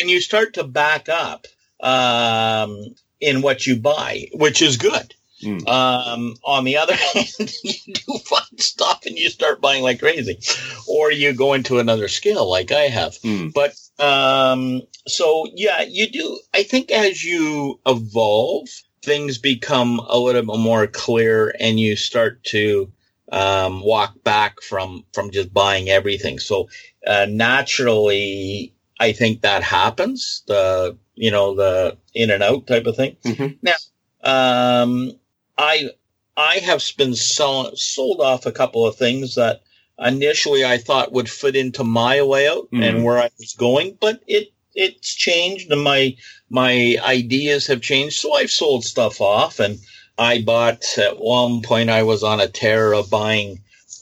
and you start to back up um in what you buy which is good Mm. um on the other hand you do find stuff and you start buying like crazy or you go into another skill like i have Mm. but um, so yeah, you do. I think as you evolve, things become a little bit more clear, and you start to um, walk back from from just buying everything. So uh, naturally, I think that happens. The you know the in and out type of thing. Mhm. Now, um, I I have been sold sold off a couple of things that initially I thought would fit into my layout Mhm. and where I was going, but it it's changed and my my ideas have changed. So I've sold stuff off and I bought at one point I was on a tear of buying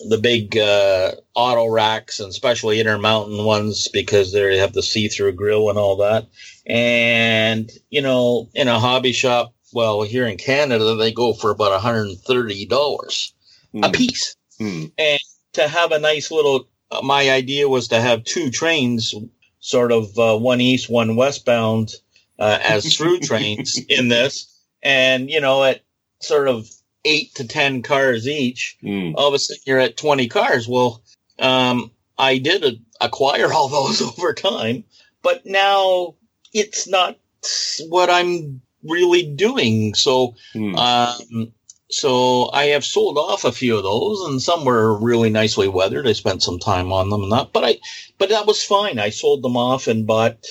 the big uh, auto racks and especially Intermountain ones because they have the see-through grill and all that. And you know, in a hobby shop, well, here in Canada, they go for about $130 a Mm. piece Mm. To have a nice little uh, my idea was to have two trains sort of uh, one east one westbound uh, as through trains in this and you know at sort of eight to ten cars each Mm. all of a sudden you're at 20 cars well um, i did a- acquire all those over time but now it's not what i'm really doing so Mm. um, so I have sold off a few of those, and some were really nicely weathered. I spent some time on them and that, but I, but that was fine. I sold them off and bought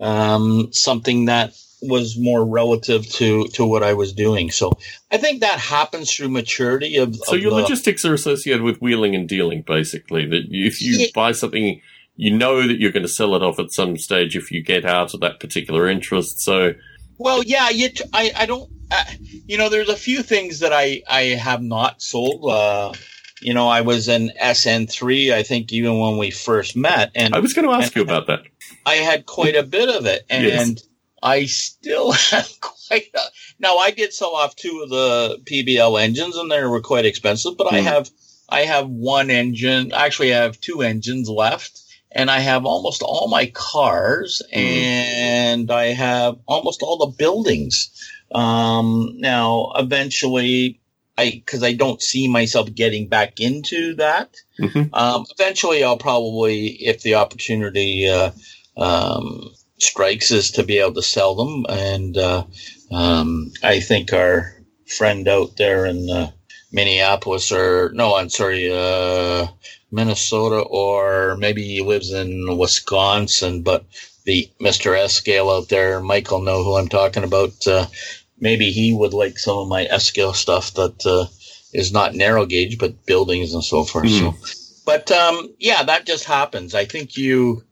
um, something that was more relative to to what I was doing. So I think that happens through maturity of. So of your the- logistics are associated with wheeling and dealing, basically. That if you Yeah. buy something, you know that you're going to sell it off at some stage if you get out of that particular interest. So Well, yeah, you t- I, I don't, uh, you know, there's a few things that I, I have not sold. Uh, you know, I was an SN3, I think, even when we first met, and I was going to ask you about that. I had quite a bit of it, and Yes. I still have quite. A, now, I did sell off two of the PBL engines, and they were quite expensive. But I Hmm. have, I have one engine. Actually, I have two engines left, and I have almost all my cars, Hmm. and I have almost all the buildings. Um, now, eventually, I because I don't see myself getting back into that. Mhm. Um, eventually, I'll probably, if the opportunity uh, um, strikes, is to be able to sell them. And uh, um, I think our friend out there in uh, Minneapolis, or no, I'm sorry, uh, Minnesota, or maybe he lives in Wisconsin, but the Mr. S scale out there, Michael know who I'm talking about. Uh, maybe he would like some of my S scale stuff that uh, is not narrow gauge, but buildings and so forth. Hmm. So, but um, yeah, that just happens. I think you,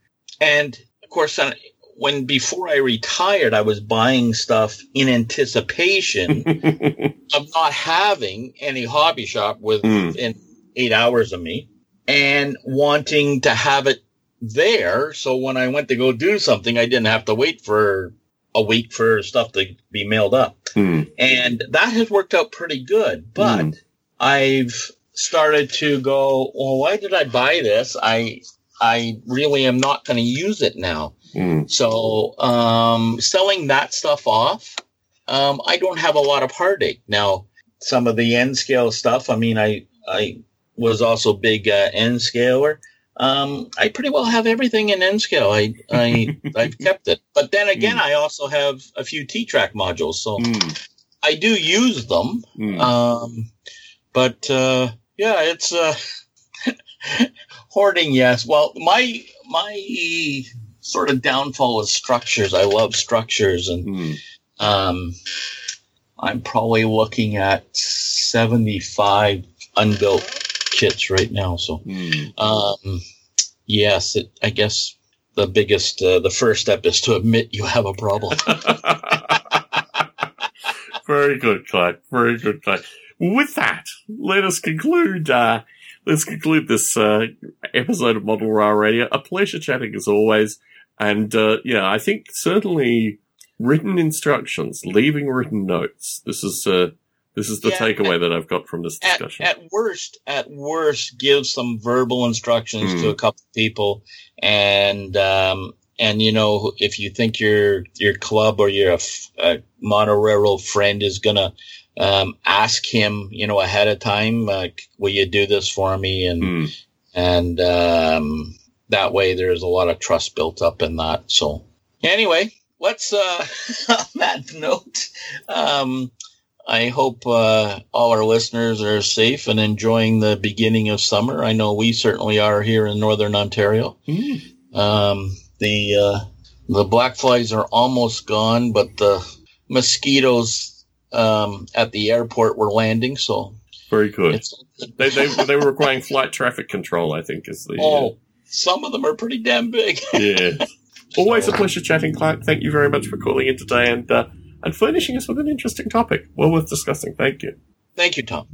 and of course, uh, when before I retired, I was buying stuff in anticipation of not having any hobby shop within eight hours of me and wanting to have it there. So when I went to go do something, I didn't have to wait for a week for stuff to be mailed up. Hmm. And that has worked out pretty good. But Mm. I've started to go, well, why did I buy this? I, I really am not going to use it now. Hmm. So, um, selling that stuff off, um, I don't have a lot of heartache. Now, some of the N scale stuff, I mean, I, I was also big, uh, N scaler. Um, I pretty well have everything in N scale. I, I, I've kept it. But then again, I also have a few T-TRAK modules. So Hmm. I do use them. Hmm. Um, but, uh, yeah, it's, uh, hoarding. Yes. Well, my, my sort of downfall is structures. I love structures and, Hmm. um, I'm probably looking at 75 unbuilt kits right now. So, Hmm. um, yes, it, I guess the biggest, uh, the first step is to admit you have a problem. Very good, Clyde. Very good, Clyde. With that, let us conclude. Uh, let's conclude this uh, episode of Model Rail Radio. A pleasure chatting as always, and uh, yeah, I think certainly written instructions, leaving written notes. This is uh, this is the Yeah, takeaway that I've got from this discussion. at worst, at worst, give some verbal instructions Hmm. to a couple of people, and um, and you know if you think your your club or your uh, monorail friend is gonna um, ask him, you know, ahead of time, like, will you do this for me? And Hmm. and um, that way there's a lot of trust built up in that. So anyway, let's uh, on that note. Um, I hope uh, all our listeners are safe and enjoying the beginning of summer. I know we certainly are here in northern Ontario. Hmm. Um, the uh, the black flies are almost gone, but the mosquitoes um, at the airport were landing. So Very good. it's They, they they were requiring flight traffic control. I think is the uh, oh, some of them are pretty damn big. yeah. Always a pleasure chatting, Clark. Thank you very much for calling in today and uh, and furnishing us with an interesting topic. Well worth discussing. Thank you. Thank you, Tom.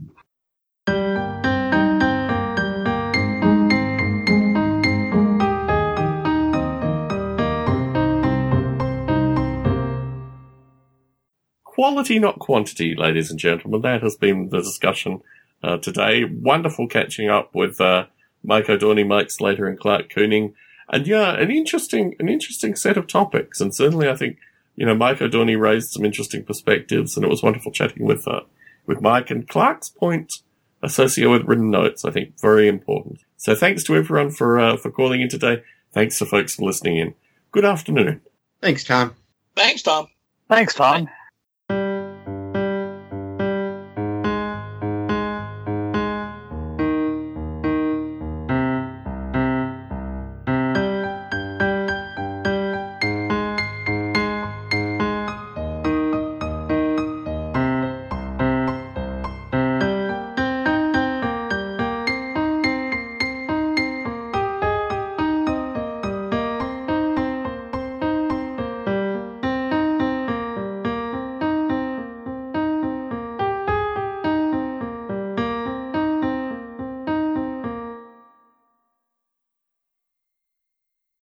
Quality, not quantity, ladies and gentlemen. That has been the discussion uh, today. Wonderful catching up with uh, Mike O'Dorney, Mike Slater, and Clark Cooning. And yeah, an interesting, an interesting set of topics. And certainly, I think you know Mike O'Dorney raised some interesting perspectives, and it was wonderful chatting with uh, with Mike and Clark's point associated with written notes. I think very important. So thanks to everyone for uh, for calling in today. Thanks to folks for listening in. Good afternoon. Thanks, Tom. Thanks, Tom. Thanks, Tom.